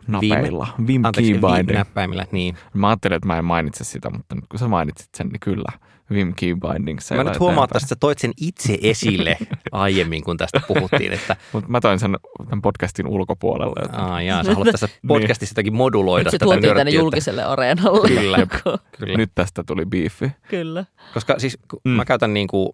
Speaker 3: napeilla. Vim
Speaker 1: Anteeksi,
Speaker 3: keybinding.
Speaker 1: näppäimillä, niin.
Speaker 3: Mä ajattelin, että mä en mainitse sitä, mutta nyt kun sä mainitsit sen, niin kyllä. Vim keybinding.
Speaker 1: Mä nyt huomaan, että sä toit sen itse esille aiemmin, kun tästä puhuttiin, että
Speaker 3: Mutta mä toin sen tämän podcastin ulkopuolelle. Että
Speaker 1: aa, jaa, sä haluat tässä podcastissa jotakin moduloida
Speaker 2: Nyt se tuotiin tänne julkiselle areenalle.
Speaker 1: Kyllä, kyllä.
Speaker 3: nyt tästä tuli biifi.
Speaker 2: Kyllä.
Speaker 1: Koska siis
Speaker 3: Mm.
Speaker 1: mä käytän niin kuin,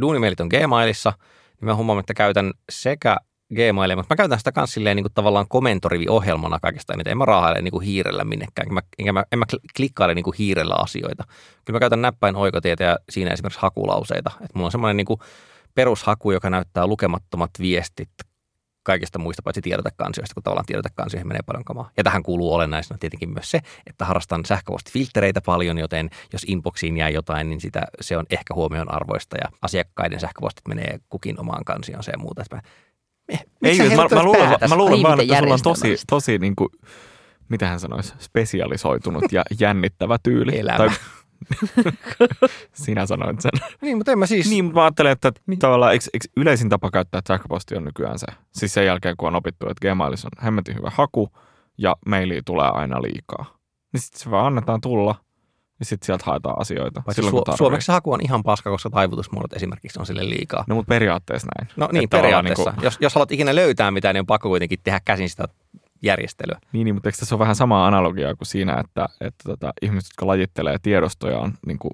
Speaker 1: duunimailit on Gmailissa, niin mä huomaan, että käytän sekä Gmailia, mutta mä käytän sitä kans silleen niin kuin tavallaan komentoriviohjelmana kaikesta eniten. En mä raahaile niin hiirellä minnekään, mä, enkä mä, en mä kl- klikkaile niin hiirellä asioita. Kyllä mä käytän näppäin oikotietä ja siinä esimerkiksi hakulauseita. Et mulla on semmoinen niin perushaku, joka näyttää lukemattomat viestit kaikista muista paitsi tiedotekansioista, kun tavallaan tiedotekansioihin menee paljon kamaa. Ja tähän kuuluu olennaisena tietenkin myös se, että harrastan sähköpostifiltreitä paljon, joten jos inboxiin jää jotain, niin sitä, se on ehkä huomion arvoista ja asiakkaiden sähköpostit menee kukin omaan kansioonsa ja muuta. Että Mä,
Speaker 3: Ei,
Speaker 1: sä
Speaker 3: mä, mä, luulen, mä luulen vaan, että sulla on tosi, tosi niin kuin, mitä hän sanoisi, spesialisoitunut ja jännittävä tyyli.
Speaker 1: Elämä.
Speaker 3: Tai, sinä sanoit sen.
Speaker 1: Niin, mutta en mä siis...
Speaker 3: Niin, mutta mä ajattelen, että tavallaan eikö, eikö yleisin tapa käyttää sähköpostia on nykyään se. Siis sen jälkeen, kun on opittu, että Gmailissa on hemmetin hyvä haku ja mailiin tulee aina liikaa. Niin sitten se vaan annetaan tulla ja sitten sieltä haetaan asioita.
Speaker 1: Paitsi
Speaker 3: silloin,
Speaker 1: su- suomeksi haku on ihan paska, koska taivutusmuodot esimerkiksi on sille liikaa.
Speaker 3: No mutta periaatteessa näin.
Speaker 1: No niin,
Speaker 3: Että tavallaan
Speaker 1: periaatteessa.
Speaker 3: Niin,
Speaker 1: Jos, jos haluat ikinä löytää mitään, niin on pakko kuitenkin tehdä käsin sitä järjestelyä.
Speaker 3: niin, niin, mutta eikö tässä ole vähän samaa analogiaa kuin siinä, että, että tota, ihmiset, jotka lajittelee tiedostoja on niin kuin,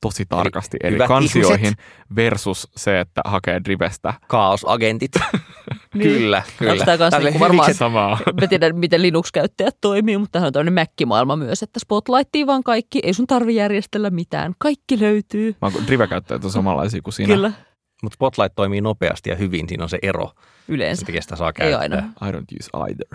Speaker 3: tosi tarkasti eri
Speaker 1: hyvät
Speaker 3: kansioihin versus se, että hakee drivestä
Speaker 1: Kaosagentit.
Speaker 2: Niin.
Speaker 1: kyllä, kyllä.
Speaker 2: Onko tämä kanssa
Speaker 1: Tälle
Speaker 2: niinku varmaan,
Speaker 3: samaa.
Speaker 2: mä tiedän, miten Linux-käyttäjät toimii, mutta tämähän on tämmöinen Mac-maailma myös, että Spotlightiin vaan kaikki, ei sun tarvi järjestellä mitään, kaikki löytyy.
Speaker 3: Mä oon drive-käyttäjät on samanlaisia kuin sinä.
Speaker 2: Kyllä,
Speaker 1: Mutta Spotlight toimii nopeasti ja hyvin, siinä on se ero.
Speaker 2: yleensä.
Speaker 1: Sitä saa
Speaker 2: Ei
Speaker 1: käyttää.
Speaker 2: aina.
Speaker 3: I don't use either.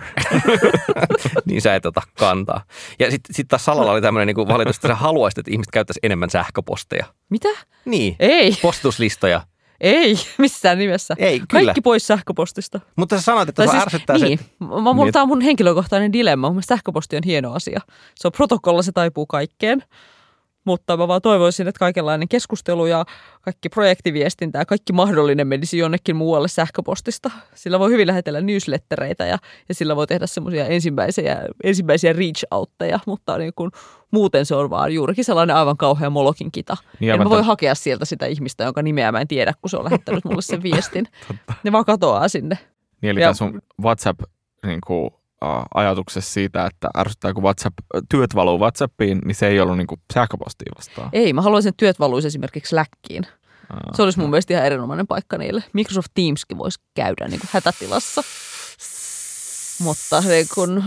Speaker 1: niin sä et ota kantaa. Ja sitten sit taas Salalla oli tämmöinen niin valitus, että sä haluaisit, että ihmiset käyttäisi enemmän sähköposteja.
Speaker 2: Mitä?
Speaker 1: Niin,
Speaker 2: Ei,
Speaker 1: postituslistoja.
Speaker 2: Ei, missään nimessä.
Speaker 1: Ei, kyllä.
Speaker 2: Kaikki pois sähköpostista.
Speaker 1: Mutta sä sanoit, että
Speaker 2: Tai
Speaker 1: se
Speaker 2: siis,
Speaker 1: ärsyttää
Speaker 2: niin,
Speaker 1: se.
Speaker 2: mä, mulla,
Speaker 3: Niin.
Speaker 2: tämä on mun henkilökohtainen dilemma. Mun sähköposti on hieno asia. Se on protokolla, se taipuu kaikkeen. Mutta mä vaan toivoisin, että kaikenlainen keskustelu ja kaikki projektiviestintä ja kaikki mahdollinen menisi jonnekin muualle sähköpostista. Sillä voi hyvin lähetellä newslettereitä ja, ja sillä voi tehdä semmoisia ensimmäisiä, ensimmäisiä reach outteja, mutta niin kun, muuten se on vaan juurikin sellainen aivan kauhea molokin kita.
Speaker 3: Niin,
Speaker 2: en mä voi
Speaker 3: tot-
Speaker 2: hakea sieltä sitä ihmistä, jonka nimeä mä en tiedä, kun se on lähettänyt mulle sen viestin. Ne vaan katoaa sinne.
Speaker 3: Niin, eli
Speaker 2: Ja-
Speaker 3: tämä sun WhatsApp niin kuin, ajatuksessa siitä, että ärsyttää, kun WhatsApp, työt valuu WhatsAppiin, niin se ei ollut niin kuin sähköpostiin vastaan.
Speaker 2: Ei, mä haluaisin, että työt valuisi esimerkiksi Slackiin.
Speaker 3: Aa.
Speaker 2: Se olisi mun mielestä ihan erinomainen paikka niille. Microsoft Teamskin voisi käydä niin kuin hätätilassa. Mutta niin kun,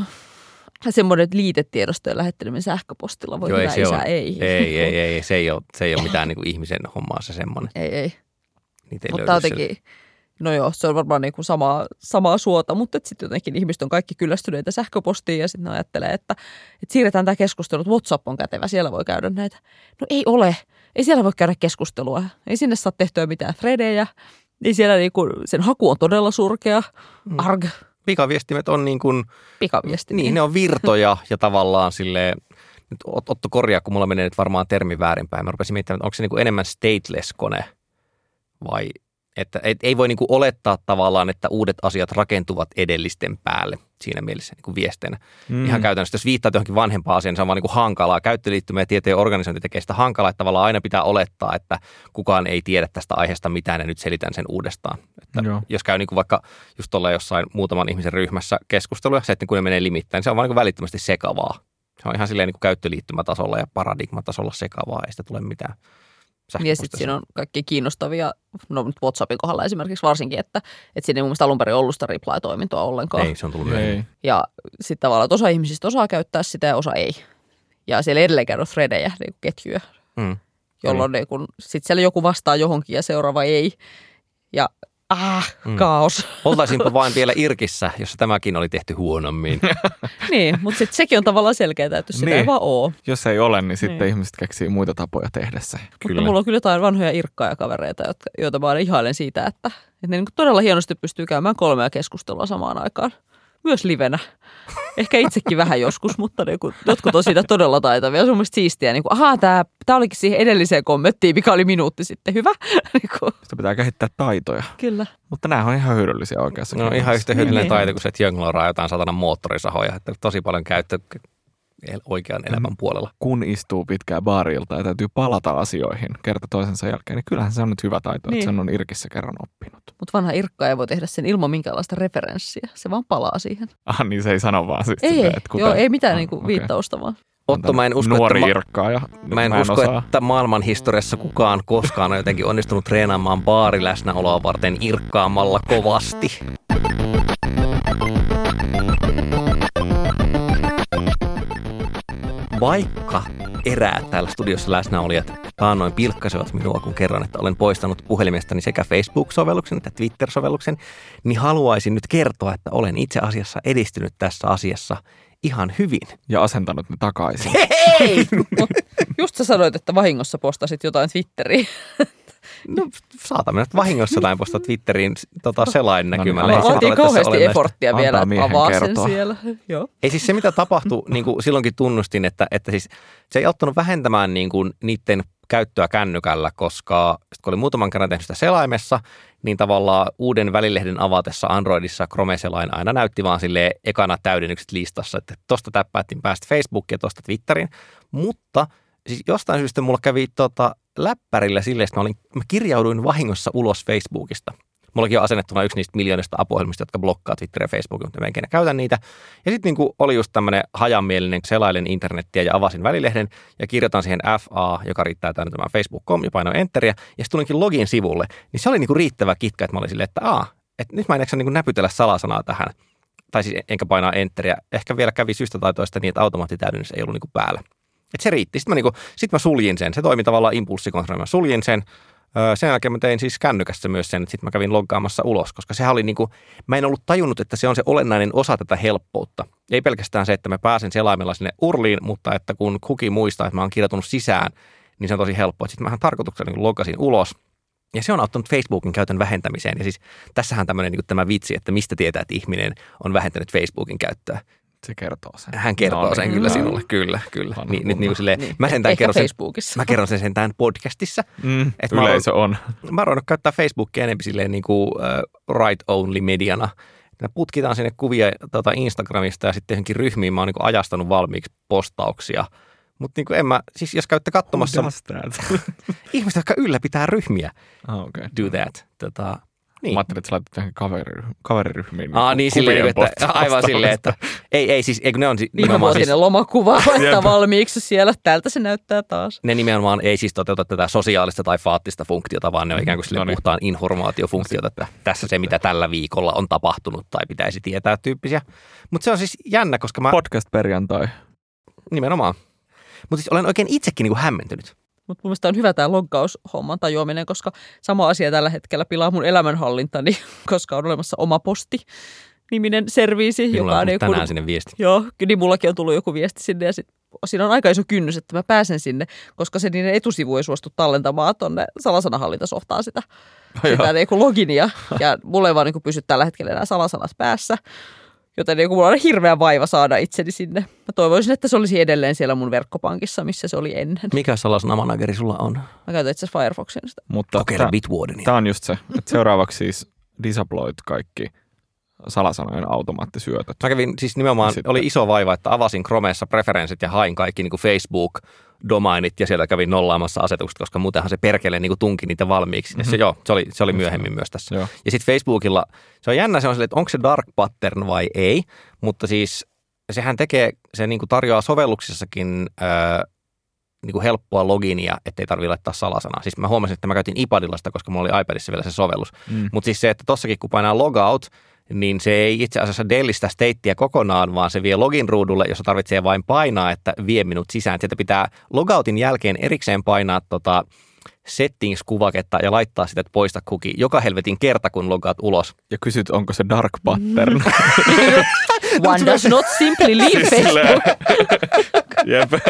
Speaker 2: semmoinen liitetiedostojen lähetteleminen sähköpostilla voi
Speaker 1: Joo, ei
Speaker 2: isä,
Speaker 1: ole.
Speaker 2: ei.
Speaker 1: Ei, ei, ei, se ei ole, se ei ole mitään niin kuin ihmisen hommaa se semmoinen.
Speaker 2: ei, ei.
Speaker 1: Niitä ei
Speaker 2: Mutta jotenkin, no joo, se on varmaan niin kuin samaa, samaa suota, mutta sitten jotenkin ihmiset on kaikki kyllästyneitä sähköpostiin ja sitten ajattelee, että, että siirretään tämä keskustelu, että WhatsApp on kätevä, siellä voi käydä näitä. No ei ole, ei siellä voi käydä keskustelua, ei sinne saa tehtyä mitään threadejä, ei siellä niinku, sen haku on todella surkea,
Speaker 1: Mm.
Speaker 2: arg,
Speaker 1: Pikaviestimet on niin kuin,
Speaker 2: pikaviesti.
Speaker 1: niin ne on virtoja ja tavallaan silleen, nyt Ot- Otto korjaa, kun mulla menee nyt varmaan termi väärinpäin. Mä rupesin miettimään, että onko se niin kuin enemmän stateless-kone vai että et, ei voi niin kuin olettaa tavallaan, että uudet asiat rakentuvat edellisten päälle siinä mielessä niin kuin viesteinä. Mm. Ihan käytännössä, jos viittaat johonkin vanhempaan asiaan, niin se on vaan niin kuin hankalaa. Käyttöliittymä ja tieteen organisointi tekee sitä hankalaa, että tavallaan aina pitää olettaa, että kukaan ei tiedä tästä aiheesta mitään ja nyt selitän sen uudestaan. Että
Speaker 3: Joo.
Speaker 1: jos käy niin kuin vaikka just tuolla jossain muutaman ihmisen ryhmässä keskusteluja, se, että kun ne menee limittäin, niin se on vaan niin kuin välittömästi sekavaa. Se on ihan silleen niin kuin käyttöliittymätasolla ja paradigmatasolla sekavaa, ei sitä tule mitään.
Speaker 2: Ja sitten siinä on kaikki kiinnostavia, no nyt WhatsAppin kohdalla esimerkiksi varsinkin, että, että siinä ei mun mielestä alun perin ollut sitä reply-toimintoa ollenkaan.
Speaker 1: Ei, se on tullut.
Speaker 3: Ei.
Speaker 2: Ja sitten tavallaan, että osa ihmisistä osaa käyttää sitä ja osa ei. Ja siellä edelleenkään on threadejä, niin kuin ketjuja,
Speaker 1: Mm.
Speaker 2: jolloin niin kun, sit siellä joku vastaa johonkin ja seuraava ei. Ja ah,
Speaker 1: Mm.
Speaker 2: kaos.
Speaker 1: Oltaisinpa vain vielä Irkissä, jossa tämäkin oli tehty huonommin.
Speaker 2: niin, mutta sitten sekin on tavallaan selkeää, että jos sitä
Speaker 3: Niin.
Speaker 2: ei vaan ole.
Speaker 3: Jos ei ole, niin sitten
Speaker 2: Niin.
Speaker 3: ihmiset keksii muita tapoja tehdä se.
Speaker 2: Mutta mulla on kyllä jotain vanhoja irkkaja kavereita, jotka, joita mä aina ihailen siitä, että, että ne niin todella hienosti pystyy käymään kolmea keskustelua samaan aikaan. Myös livenä. Ehkä itsekin vähän joskus, mutta niin kuin, jotkut on siitä todella taitavia. Se on mielestäni siistiä. Niin kuin, ahaa, tämä, tämä olikin siihen edelliseen kommenttiin, mikä oli minuutti sitten. Hyvä. niin kuin,
Speaker 3: Sitä pitää kehittää taitoja.
Speaker 2: kyllä.
Speaker 3: Mutta nämä on ihan hyödyllisiä oikeassa.
Speaker 1: No ihan yhtä hyödyllinen
Speaker 2: Niin.
Speaker 1: taito kuin se, että jongloraa jotain satana moottorisahoja. Että tosi paljon käyttö oikean elämän puolella.
Speaker 3: Kun istuu pitkään baarilta ja täytyy palata asioihin kerta toisensa jälkeen, niin kyllähän se on nyt hyvä taito,
Speaker 2: Niin.
Speaker 3: että sen on Irkissä kerran oppinut.
Speaker 2: Mutta vanha irkka ei voi tehdä sen ilman minkäänlaista referenssiä. Se vaan palaa siihen.
Speaker 3: Ah, niin se ei sano vaan siis
Speaker 2: Ei, ei,
Speaker 3: että kuten,
Speaker 2: joo, ei mitään
Speaker 3: Ah,
Speaker 2: niin kuin
Speaker 3: okei.
Speaker 2: viittausta vaan.
Speaker 1: Otto, mä en usko,
Speaker 3: Nuori
Speaker 1: että,
Speaker 3: irkkaa ja
Speaker 1: mä en usko
Speaker 3: osaa.
Speaker 1: että maailman historiassa kukaan koskaan on jotenkin onnistunut treenaamaan baariläsnäoloa varten irkkaamalla kovasti. Vaikka eräät täällä studiossa läsnäolijat taannoin pilkkasivat minua, kun kerron, että olen poistanut puhelimestani sekä Facebook-sovelluksen että Twitter-sovelluksen, niin haluaisin nyt kertoa, että olen itse asiassa edistynyt tässä asiassa ihan hyvin.
Speaker 3: Ja asentanut ne takaisin.
Speaker 1: Ei!
Speaker 2: Just sä sanoit, että vahingossa postasit jotain Twitteriin.
Speaker 1: No saatamme nyt vahingossa jotain postaa Twitteriin tota, selain näkymällä.
Speaker 3: No niin,
Speaker 2: Vaatii kauheasti
Speaker 3: Antaa
Speaker 2: vielä, että avaa
Speaker 3: kertoa.
Speaker 2: sen siellä. Joo.
Speaker 1: Ei siis se, mitä tapahtui, niin kuin silloinkin tunnustin, että, että siis se ei ottanut vähentämään niin kuin niiden käyttöä kännykällä, koska sit kun oli muutaman kerran tehnyt sitä selaimessa, niin tavallaan uuden välilehden avatessa Androidissa Chrome-selain aina näytti vaan sille ekana täydennykset listassa, että tosta täppäettiin päästä Facebookiin ja tosta Twitteriin, mutta siis jostain syystä mulla kävi tota, läppärillä silleen, että mä, olin, mä kirjauduin vahingossa ulos Facebookista. Mullakin on asennettuna yksi niistä miljoonista apuohjelmista, jotka blokkaa Twitter ja Facebookin, mutta mä en ikinä käytä niitä. Ja sitten niinku oli just tämmöinen hajamielinen selailen internettiä ja avasin välilehden ja kirjoitan siihen FA, joka riittää tänne tämän Facebook.com ja painoin enteriä. Ja sitten tulinkin login sivulle, niin se oli niinku riittävä kitka, että mä olin silleen, että aa, että nyt mä en jaksa niinku näpytellä salasanaa tähän. Tai siis enkä painaa enteriä. Ehkä vielä kävi syystä tai toista niin, että automaattitäydennys ei ollut niinku päällä. Et se riitti. Sitten mä, niinku, sit mä suljin sen. Se toimi tavallaan impulssikontrollina. Mä suljin sen. Sen jälkeen mä tein siis kännykässä myös sen, että sitten mä kävin loggaamassa ulos, koska sehän oli niinku, mä en ollut tajunnut, että se on se olennainen osa tätä helppoutta. Ei pelkästään se, että mä pääsen selaimella sinne urliin, mutta että kun kuki muistaa, että mä oon kirjoitunut sisään, niin se on tosi helppoa. Sitten mähän tarkoituksella niin loggasin ulos Ja se on auttanut Facebookin käytön vähentämiseen. Ja siis tässähän tämmöinen niin tämä vitsi, että mistä tietää, että ihminen on vähentänyt Facebookin käyttöä.
Speaker 3: Se kertoo sen.
Speaker 1: Hän kertoo
Speaker 3: No
Speaker 1: sen
Speaker 3: niin,
Speaker 1: kyllä
Speaker 3: no.
Speaker 1: sinulle, kyllä, kyllä. Niin, nyt niin silleen,
Speaker 2: Niin.
Speaker 1: mä sentään
Speaker 2: Ehkä
Speaker 1: kerron sen, mä kerron sen sentään podcastissa.
Speaker 3: Mm,
Speaker 1: Et mä
Speaker 3: yleisö on.
Speaker 1: Mä oon käyttää Facebookia enemmän silleen niin kuin uh, right-only mediana. Me putkitaan sinne kuvia tota Instagramista ja sitten johonkin ryhmiin mä oon niin ajastanut valmiiksi postauksia. Mutta niin en mä, siis jos käytte katsomassa ihmiset, jotka ylläpitää ryhmiä,
Speaker 3: ah, okay.
Speaker 1: do that. Tota,
Speaker 3: Niin. Mä ajattelin, että sä laitat kaveriryh- kaveriryhmiin.
Speaker 1: Aa, niin silleen, niin, että, aivan silleen, että ei, ei siis, ei, kun ne on nimenomaan siis,
Speaker 2: lomakuva laittaa
Speaker 3: Jep.
Speaker 2: valmiiksi siellä. Tältä se näyttää taas.
Speaker 1: ne nimenomaan ei siis toteuta tätä sosiaalista tai faattista funktiota, vaan ne on ikään kuin sille
Speaker 3: No niin.
Speaker 1: puhtaan informaatiofunktiota, että tässä se, mitä tällä viikolla on tapahtunut tai pitäisi tietää tyyppisiä. Mutta se on siis jännä, koska mä
Speaker 3: Podcast perjantai.
Speaker 1: nimenomaan. Mutta siis olen oikein itsekin niin kuin hämmentynyt.
Speaker 2: Mutta mun mielestä on hyvä tämä loggaushomman tajuaminen, koska sama asia tällä hetkellä pilaa mun elämänhallintani, koska on olemassa oma posti niminen serviisi,
Speaker 1: Minulla
Speaker 2: joka
Speaker 1: on
Speaker 2: on
Speaker 1: tullut tänään
Speaker 2: joku,
Speaker 1: sinne viesti.
Speaker 2: Joo, niin mullakin on tullut joku viesti sinne ja sit siinä on aika iso kynnys, että mä pääsen sinne, koska se niiden etusivu ei suostu tallentamaan tuonne salasanahallintasoftaan sitä, sitä niin kuin loginia. Ja mulla ei vaan niin kuin pysy tällä hetkellä enää salasanat päässä. Joten niin mulla on hirveä vaiva saada itseni sinne. Mä toivoisin, että se olisi edelleen siellä mun verkkopankissa, missä se oli ennen.
Speaker 1: Mikä salasana manageri sulla on?
Speaker 2: Mä käytän itse asiassa Firefoxin sitä.
Speaker 3: Mutta
Speaker 1: Kokeile
Speaker 3: tää-
Speaker 1: Bitwardenia.
Speaker 3: Tämä on just se, että seuraavaksi siis disabloit kaikki salasanojen automaattisyötöt.
Speaker 1: Mä kävin, siis nimenomaan
Speaker 3: Sitten-
Speaker 1: oli iso vaiva, että avasin Chromessa preferenssit ja hain kaikki niin kuin Facebook-domainit ja siellä kävin nollaamassa asetukset, koska muutenhan se perkele niin kuin tunki niitä valmiiksi. Mm-hmm. Ja se, joo, se oli, se oli myöhemmin myös tässä.
Speaker 3: Joo.
Speaker 1: Ja sitten Facebookilla, se on jännä, se on silleen, että onko se dark pattern vai ei, mutta siis sehän tekee, se niin kuin tarjoaa sovelluksissakin öö, niin kuin helppoa loginia, ettei tarvitse laittaa salasanaa. Siis mä huomasin, että mä käytin iPadilla sitä, koska mulla oli iPadissa vielä se sovellus.
Speaker 3: Mm.
Speaker 1: Mutta siis se, että tossakin kun painaa logout, niin se ei itse asiassa dellistä stateä kokonaan, vaan se vie login ruudulle, jossa tarvitsee vain painaa, että vie minut sisään. Sieltä pitää logoutin jälkeen erikseen painaa tota settings-kuvaketta ja laittaa sitä, että poista kuki joka helvetin kerta, kun logaat ulos.
Speaker 3: Ja kysyt, onko se dark pattern.
Speaker 2: One does not simply leave Facebook.
Speaker 3: Jep.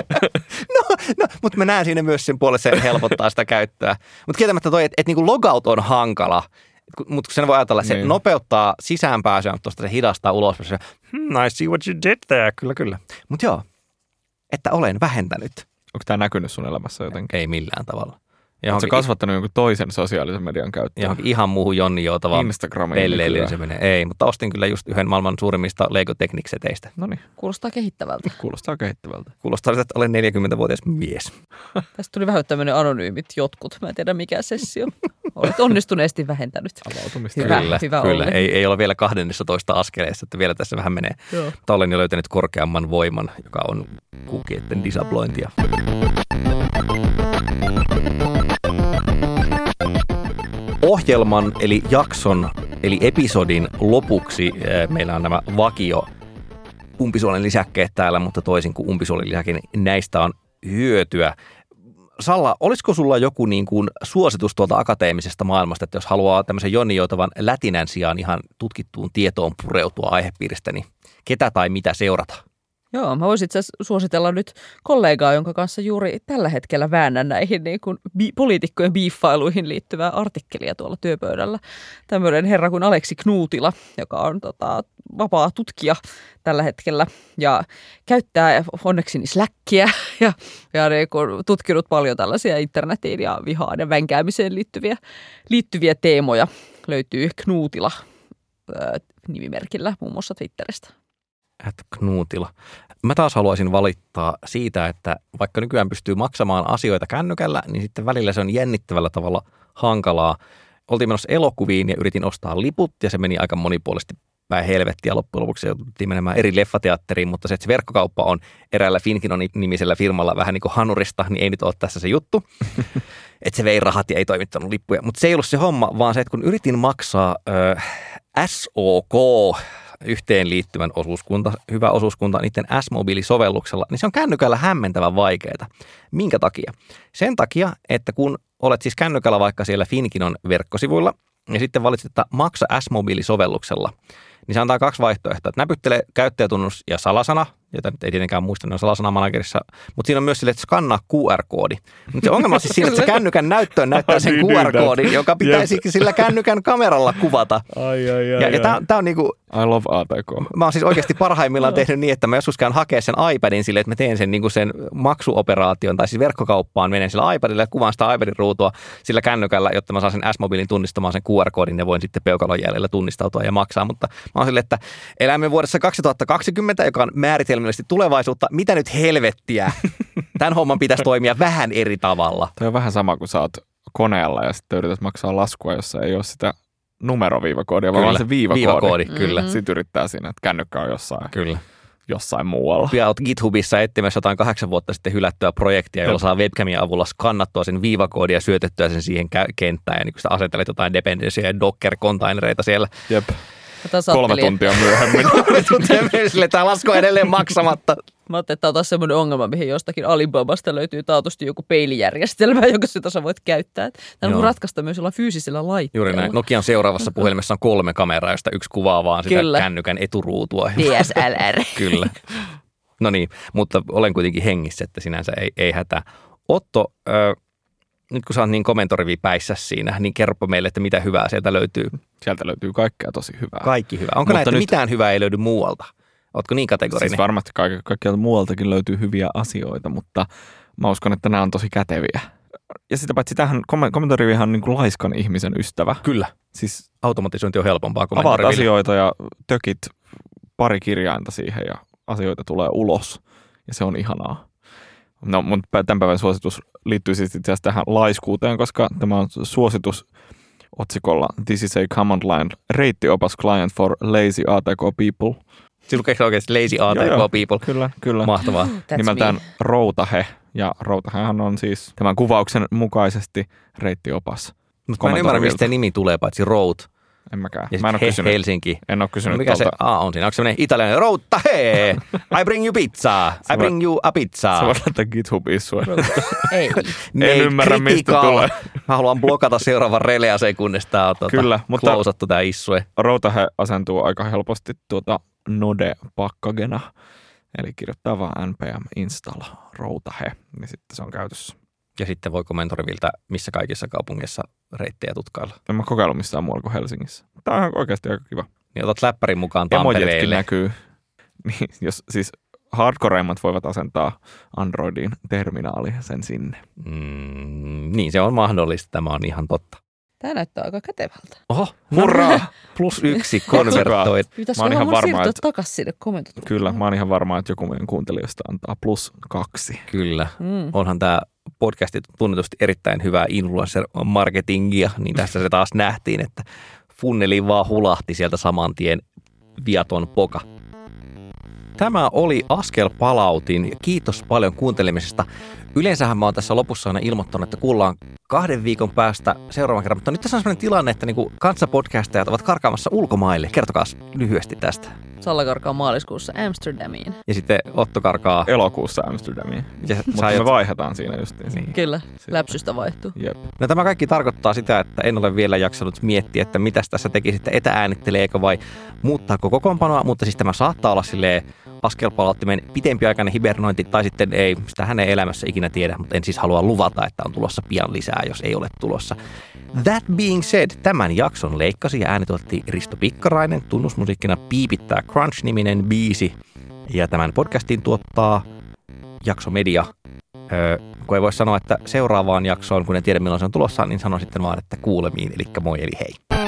Speaker 1: No, mutta mä näen siinä myös sen puolesta, se helpottaa sitä käyttöä. Mutta kieltämättä toi, että et niinku logout on hankala, mutta sen voi ajatella, että se
Speaker 3: Niin.
Speaker 1: nopeuttaa sisäänpääsyä, mutta tuosta se hidastaa ulos. Se, hmm, I see what you did there. Kyllä, kyllä. Mutta joo, että olen vähentänyt.
Speaker 3: Onko tämä näkynyt sun elämässä jotenkin?
Speaker 1: Ei millään tavalla.
Speaker 3: Oletko
Speaker 1: Johonkin,
Speaker 3: kasvattanut jonkun toisen sosiaalisen median käyttöön?
Speaker 1: johonkin ihan muuhun Jonni joutavaan
Speaker 3: Instagramiin
Speaker 1: pelleilyyn se menee. Ei, mutta ostin kyllä just yhden maailman suurimmista Lego.
Speaker 3: No niin,
Speaker 2: Kuulostaa kehittävältä.
Speaker 3: kuulostaa kehittävältä.
Speaker 1: Kuulostaa siltä, että olen 40-vuotias mies.
Speaker 2: Tästä tuli vähän tämmöinen anonyymit jotkut. Mä en tiedä mikä sessio. Olet onnistuneesti vähentänyt.
Speaker 3: Avautumista.
Speaker 2: Hyvä.
Speaker 1: kyllä,
Speaker 2: hyvä
Speaker 1: kyllä. Ei, ei ole vielä 12 askeleessa, että vielä tässä vähän menee.
Speaker 2: Joo.
Speaker 1: Mutta olen jo löytänyt korkeamman voiman, joka on kukietten disablointia. Ohjelman eli jakson eli episodin lopuksi eh, meillä on nämä vakio umpisuolen lisäkkeet täällä, mutta toisin kuin umpisuolen lisäkin, niin näistä on hyötyä. Salla, olisiko sulla joku niin kuin suositus tuolta akateemisesta maailmasta, että jos haluaa tämmöisen Jonni Joutavan lätinän sijaan ihan tutkittuun tietoon pureutua aihepiiristä, niin ketä tai mitä seurata?
Speaker 2: Joo, mä voisin itse suositella nyt kollegaa, jonka kanssa juuri tällä hetkellä väännän näihin niin kuin bi- poliitikkojen biiffailuihin liittyvää artikkelia tuolla työpöydällä. Tämmöinen herra kuin Aleksi Knuutila, joka on tota, vapaa tutkija tällä hetkellä ja käyttää onneksi niin Slackia ja, ja niin kuin tutkinut paljon tällaisia internetiin ja vihaan ja vänkäämiseen liittyviä, liittyviä teemoja. Löytyy Knuutila ää, nimimerkillä muun muassa Twitteristä.
Speaker 1: At Knutila. Mä taas haluaisin valittaa siitä, että vaikka nykyään pystyy maksamaan asioita kännykällä, niin sitten välillä se on jännittävällä tavalla hankalaa. Oltiin menossa elokuviin ja yritin ostaa liput ja se meni aika monipuolisesti päin helvettiä. Loppujen lopuksi jouduttiin menemään eri leffateatteriin, mutta se, että se verkkokauppa on eräällä Finkinon nimisellä firmalla vähän niin kuin hanurista, niin ei nyt ole tässä se juttu. että se vei rahat ja ei toimittanut lippuja. Mutta se ei ollut se homma, vaan se, että kun yritin maksaa ö, SOK yhteenliittyvän osuuskunta, hyvä osuuskunta niiden S-mobiilisovelluksella, niin se on kännykällä hämmentävän vaikeaa. Minkä takia? Sen takia, että kun olet siis kännykällä vaikka siellä Finkinon verkkosivuilla, ja sitten valitset, että maksa S-mobiilisovelluksella, niin se antaa kaksi vaihtoehtoa. Että näpyttele käyttäjätunnus ja salasana, jota nyt ei tietenkään muista, ne on salasanamanagerissa, mutta siinä on myös sille, että skannaa QR-koodi. Mutta se ongelma on siis siinä, että se kännykän näyttöön näyttää sen
Speaker 3: Niin, niin,
Speaker 1: QR-koodin, joka pitäisi sillä kännykän kameralla kuvata.
Speaker 3: Ai, ai,
Speaker 1: Ja, ja tämä on niinku,
Speaker 3: I love ATK.
Speaker 1: mä oon siis oikeasti parhaimmillaan tehnyt niin, että mä joskus käyn hakea sen iPadin sille, että mä teen sen, niin sen maksuoperaation tai siis verkkokauppaan menen sillä iPadilla ja kuvaan sitä iPadin ruutua sillä kännykällä, jotta mä saan sen S-mobiilin tunnistamaan sen QR-koodin ja voin sitten peukalon jäljellä tunnistautua ja maksaa. Mutta mä oon sille, että elämme vuodessa 2020, joka on määritelmällisesti tulevaisuutta. Mitä nyt helvettiä? Tämän homman pitäisi toimia vähän eri tavalla.
Speaker 3: Toi on vähän sama kuin sä oot koneella ja sitten yrität maksaa laskua, jossa ei ole sitä numeroviivakoodia, vaan vaan se viivakoodi.
Speaker 1: Viivakoodi, kyllä.
Speaker 2: Mhm.
Speaker 3: Sitten yrittää siinä, että kännykkä on jossain,
Speaker 1: Kyllä.
Speaker 3: jossain muualla.
Speaker 1: Ja oot GitHubissa etsimässä jotain kahdeksan vuotta sitten hylättyä projektia, jolla saa webcamin avulla skannattua sen viivakoodia ja syötettyä sen siihen kenttään. Ja niin kun sä asetelet jotain dependencyjä ja Docker-kontainereita siellä.
Speaker 3: Jep, kolme tuntia myöhemmin.
Speaker 1: Kolme tuntia myös sille, tämä lasku on edelleen maksamatta.
Speaker 2: Mä ajattelin, että tämä on taas semmoinen ongelma, mihin jostakin Alibabasta löytyy taatusti joku peilijärjestelmä, jonka sitä sä voit käyttää. Tämä on ratkaista myös jollain fyysisellä laitteella.
Speaker 1: Juuri näin. Nokian seuraavassa puhelimessa on kolme kameraa, josta yksi kuvaa vaan sitä
Speaker 2: Kyllä.
Speaker 1: kännykän eturuutua.
Speaker 2: DSLR.
Speaker 1: Kyllä. No niin, mutta olen kuitenkin hengissä, että sinänsä ei, ei hätää. Otto, ö, nyt kun sä oot niin komentorivi päissä siinä, niin kerro meille, että mitä hyvää sieltä löytyy.
Speaker 3: Sieltä löytyy kaikkea tosi hyvää.
Speaker 1: Kaikki hyvää. Onko
Speaker 3: Mutta
Speaker 1: että
Speaker 3: nyt-
Speaker 1: mitään hyvää ei löydy muualta? Ootko niin kategorinen?
Speaker 3: Siis varmasti kaik- kaikkialta muualtakin löytyy hyviä asioita, mutta mä uskon, että nämä on tosi käteviä. Ja sitä paitsi tähän kom- komentorivihan on niin kuin laiskan ihmisen ystävä.
Speaker 1: Kyllä.
Speaker 3: Siis
Speaker 1: Automatisointi on helpompaa kuin
Speaker 3: avaat asioita ja tökit pari kirjainta siihen ja asioita tulee ulos. Ja se on ihanaa. No, mun tämän päivän suositus liittyy siis itse asiassa tähän laiskuuteen, koska tämä on suositus otsikolla This is a command line, reittiopas client for lazy ATK people.
Speaker 1: Siinä lukee oikeasti lazy ATK
Speaker 3: joo.
Speaker 1: people.
Speaker 3: Kyllä, kyllä.
Speaker 1: Mahtavaa.
Speaker 2: That's
Speaker 3: nimeltään
Speaker 2: me.
Speaker 3: Routahe. Ja Routahehan on siis tämän kuvauksen mukaisesti reittiopas.
Speaker 1: Mutta mä en ymmärrä, mistä nimi tulee, paitsi road
Speaker 3: En mäkään.
Speaker 1: ja
Speaker 3: Mä en ole
Speaker 1: he,
Speaker 3: kysynyt,
Speaker 1: Helsinki.
Speaker 3: en ole
Speaker 1: No
Speaker 3: kysynyt
Speaker 1: mikä se
Speaker 3: tuolta.
Speaker 1: A on siinä? Onko se semmoinen italialainen routta hee? I bring you pizza. I bring you a pizza.
Speaker 3: Se voi laittaa GitHubiin sua.
Speaker 2: Ei.
Speaker 1: Made
Speaker 3: ymmärrä, mistä
Speaker 1: critical.
Speaker 3: tulee.
Speaker 1: Mä haluan blokata seuraavan releaseen, kunnes tää on tuota,
Speaker 3: Kyllä, mutta-
Speaker 1: klousattu tää issue.
Speaker 3: Routahe asentuu aika helposti tuota Node-pakkagena. Eli kirjoittaa vaan npm install routahe, niin sitten se on käytössä.
Speaker 1: Ja sitten voi komentoriviltä missä kaikissa kaupungeissa reittejä tutkailla.
Speaker 3: En mä kokeillut missään muualla kuin Helsingissä. Tämä on ihan oikeasti aika kiva.
Speaker 1: Niin otat läppärin mukaan Tampereelle.
Speaker 3: näkyy. Niin, jos, siis hardcoreimmat voivat asentaa Androidin terminaali sen sinne.
Speaker 1: Mm, niin se on mahdollista, tämä on ihan totta.
Speaker 2: Tämä näyttää aika kätevältä.
Speaker 1: Oho,
Speaker 3: Hurraa!
Speaker 1: plus yksi konvertoit.
Speaker 2: Pitäisikö
Speaker 3: Mä oon
Speaker 2: ihan
Speaker 3: varma, että-
Speaker 2: takaisin sinne komentot?
Speaker 3: Kyllä, mä oon ihan varma, että joku meidän kuuntelijoista antaa plus kaksi.
Speaker 1: Kyllä.
Speaker 2: Mm.
Speaker 1: Onhan tämä podcasti tunnetusti erittäin hyvää influencer-marketingia, niin tässä se taas nähtiin, että funneli vaan hulahti sieltä saman tien viaton poka. Tämä oli askel palautin. Kiitos paljon kuuntelemisesta. Yleensähän mä oon tässä lopussa aina ilmoittanut, että kuullaan kahden viikon päästä seuraavan kerran. Mutta nyt tässä on sellainen tilanne, että niinku kanssapodcastajat ovat karkaamassa ulkomaille. Kertokaa lyhyesti tästä.
Speaker 2: Salla karkaa maaliskuussa Amsterdamiin.
Speaker 1: Ja sitten Otto karkaa.
Speaker 3: Elokuussa Amsterdamiin.
Speaker 1: Ja
Speaker 3: Mutta
Speaker 1: sä
Speaker 3: me vaihdetaan siinä justiin.
Speaker 1: Niin.
Speaker 2: Kyllä, läpsystä vaihtuu.
Speaker 3: Jep.
Speaker 1: No tämä kaikki tarkoittaa sitä, että en ole vielä jaksanut miettiä, että mitä tässä tekisitte, etäänitteleekö vai muuttaako kokoonpanoa, mutta siis tämä saattaa olla silleen askelpalauttimen pitempiaikainen hibernointi tai sitten ei, sitä hän ei elämässä ikinä tiedä, mutta en siis halua luvata, että on tulossa pian lisää, jos ei ole tulossa. That being said, tämän jakson leikkasi ja äänituotti Risto Pikkarainen, tunnusmusiikkina Piipittää Crunch-niminen biisi ja tämän podcastin tuottaa Jakso Media Öö, kun ei voi sanoa, että seuraavaan jaksoon, kun en tiedä milloin se on tulossa, niin sanon sitten vaan, että kuulemiin, eli moi eli hei.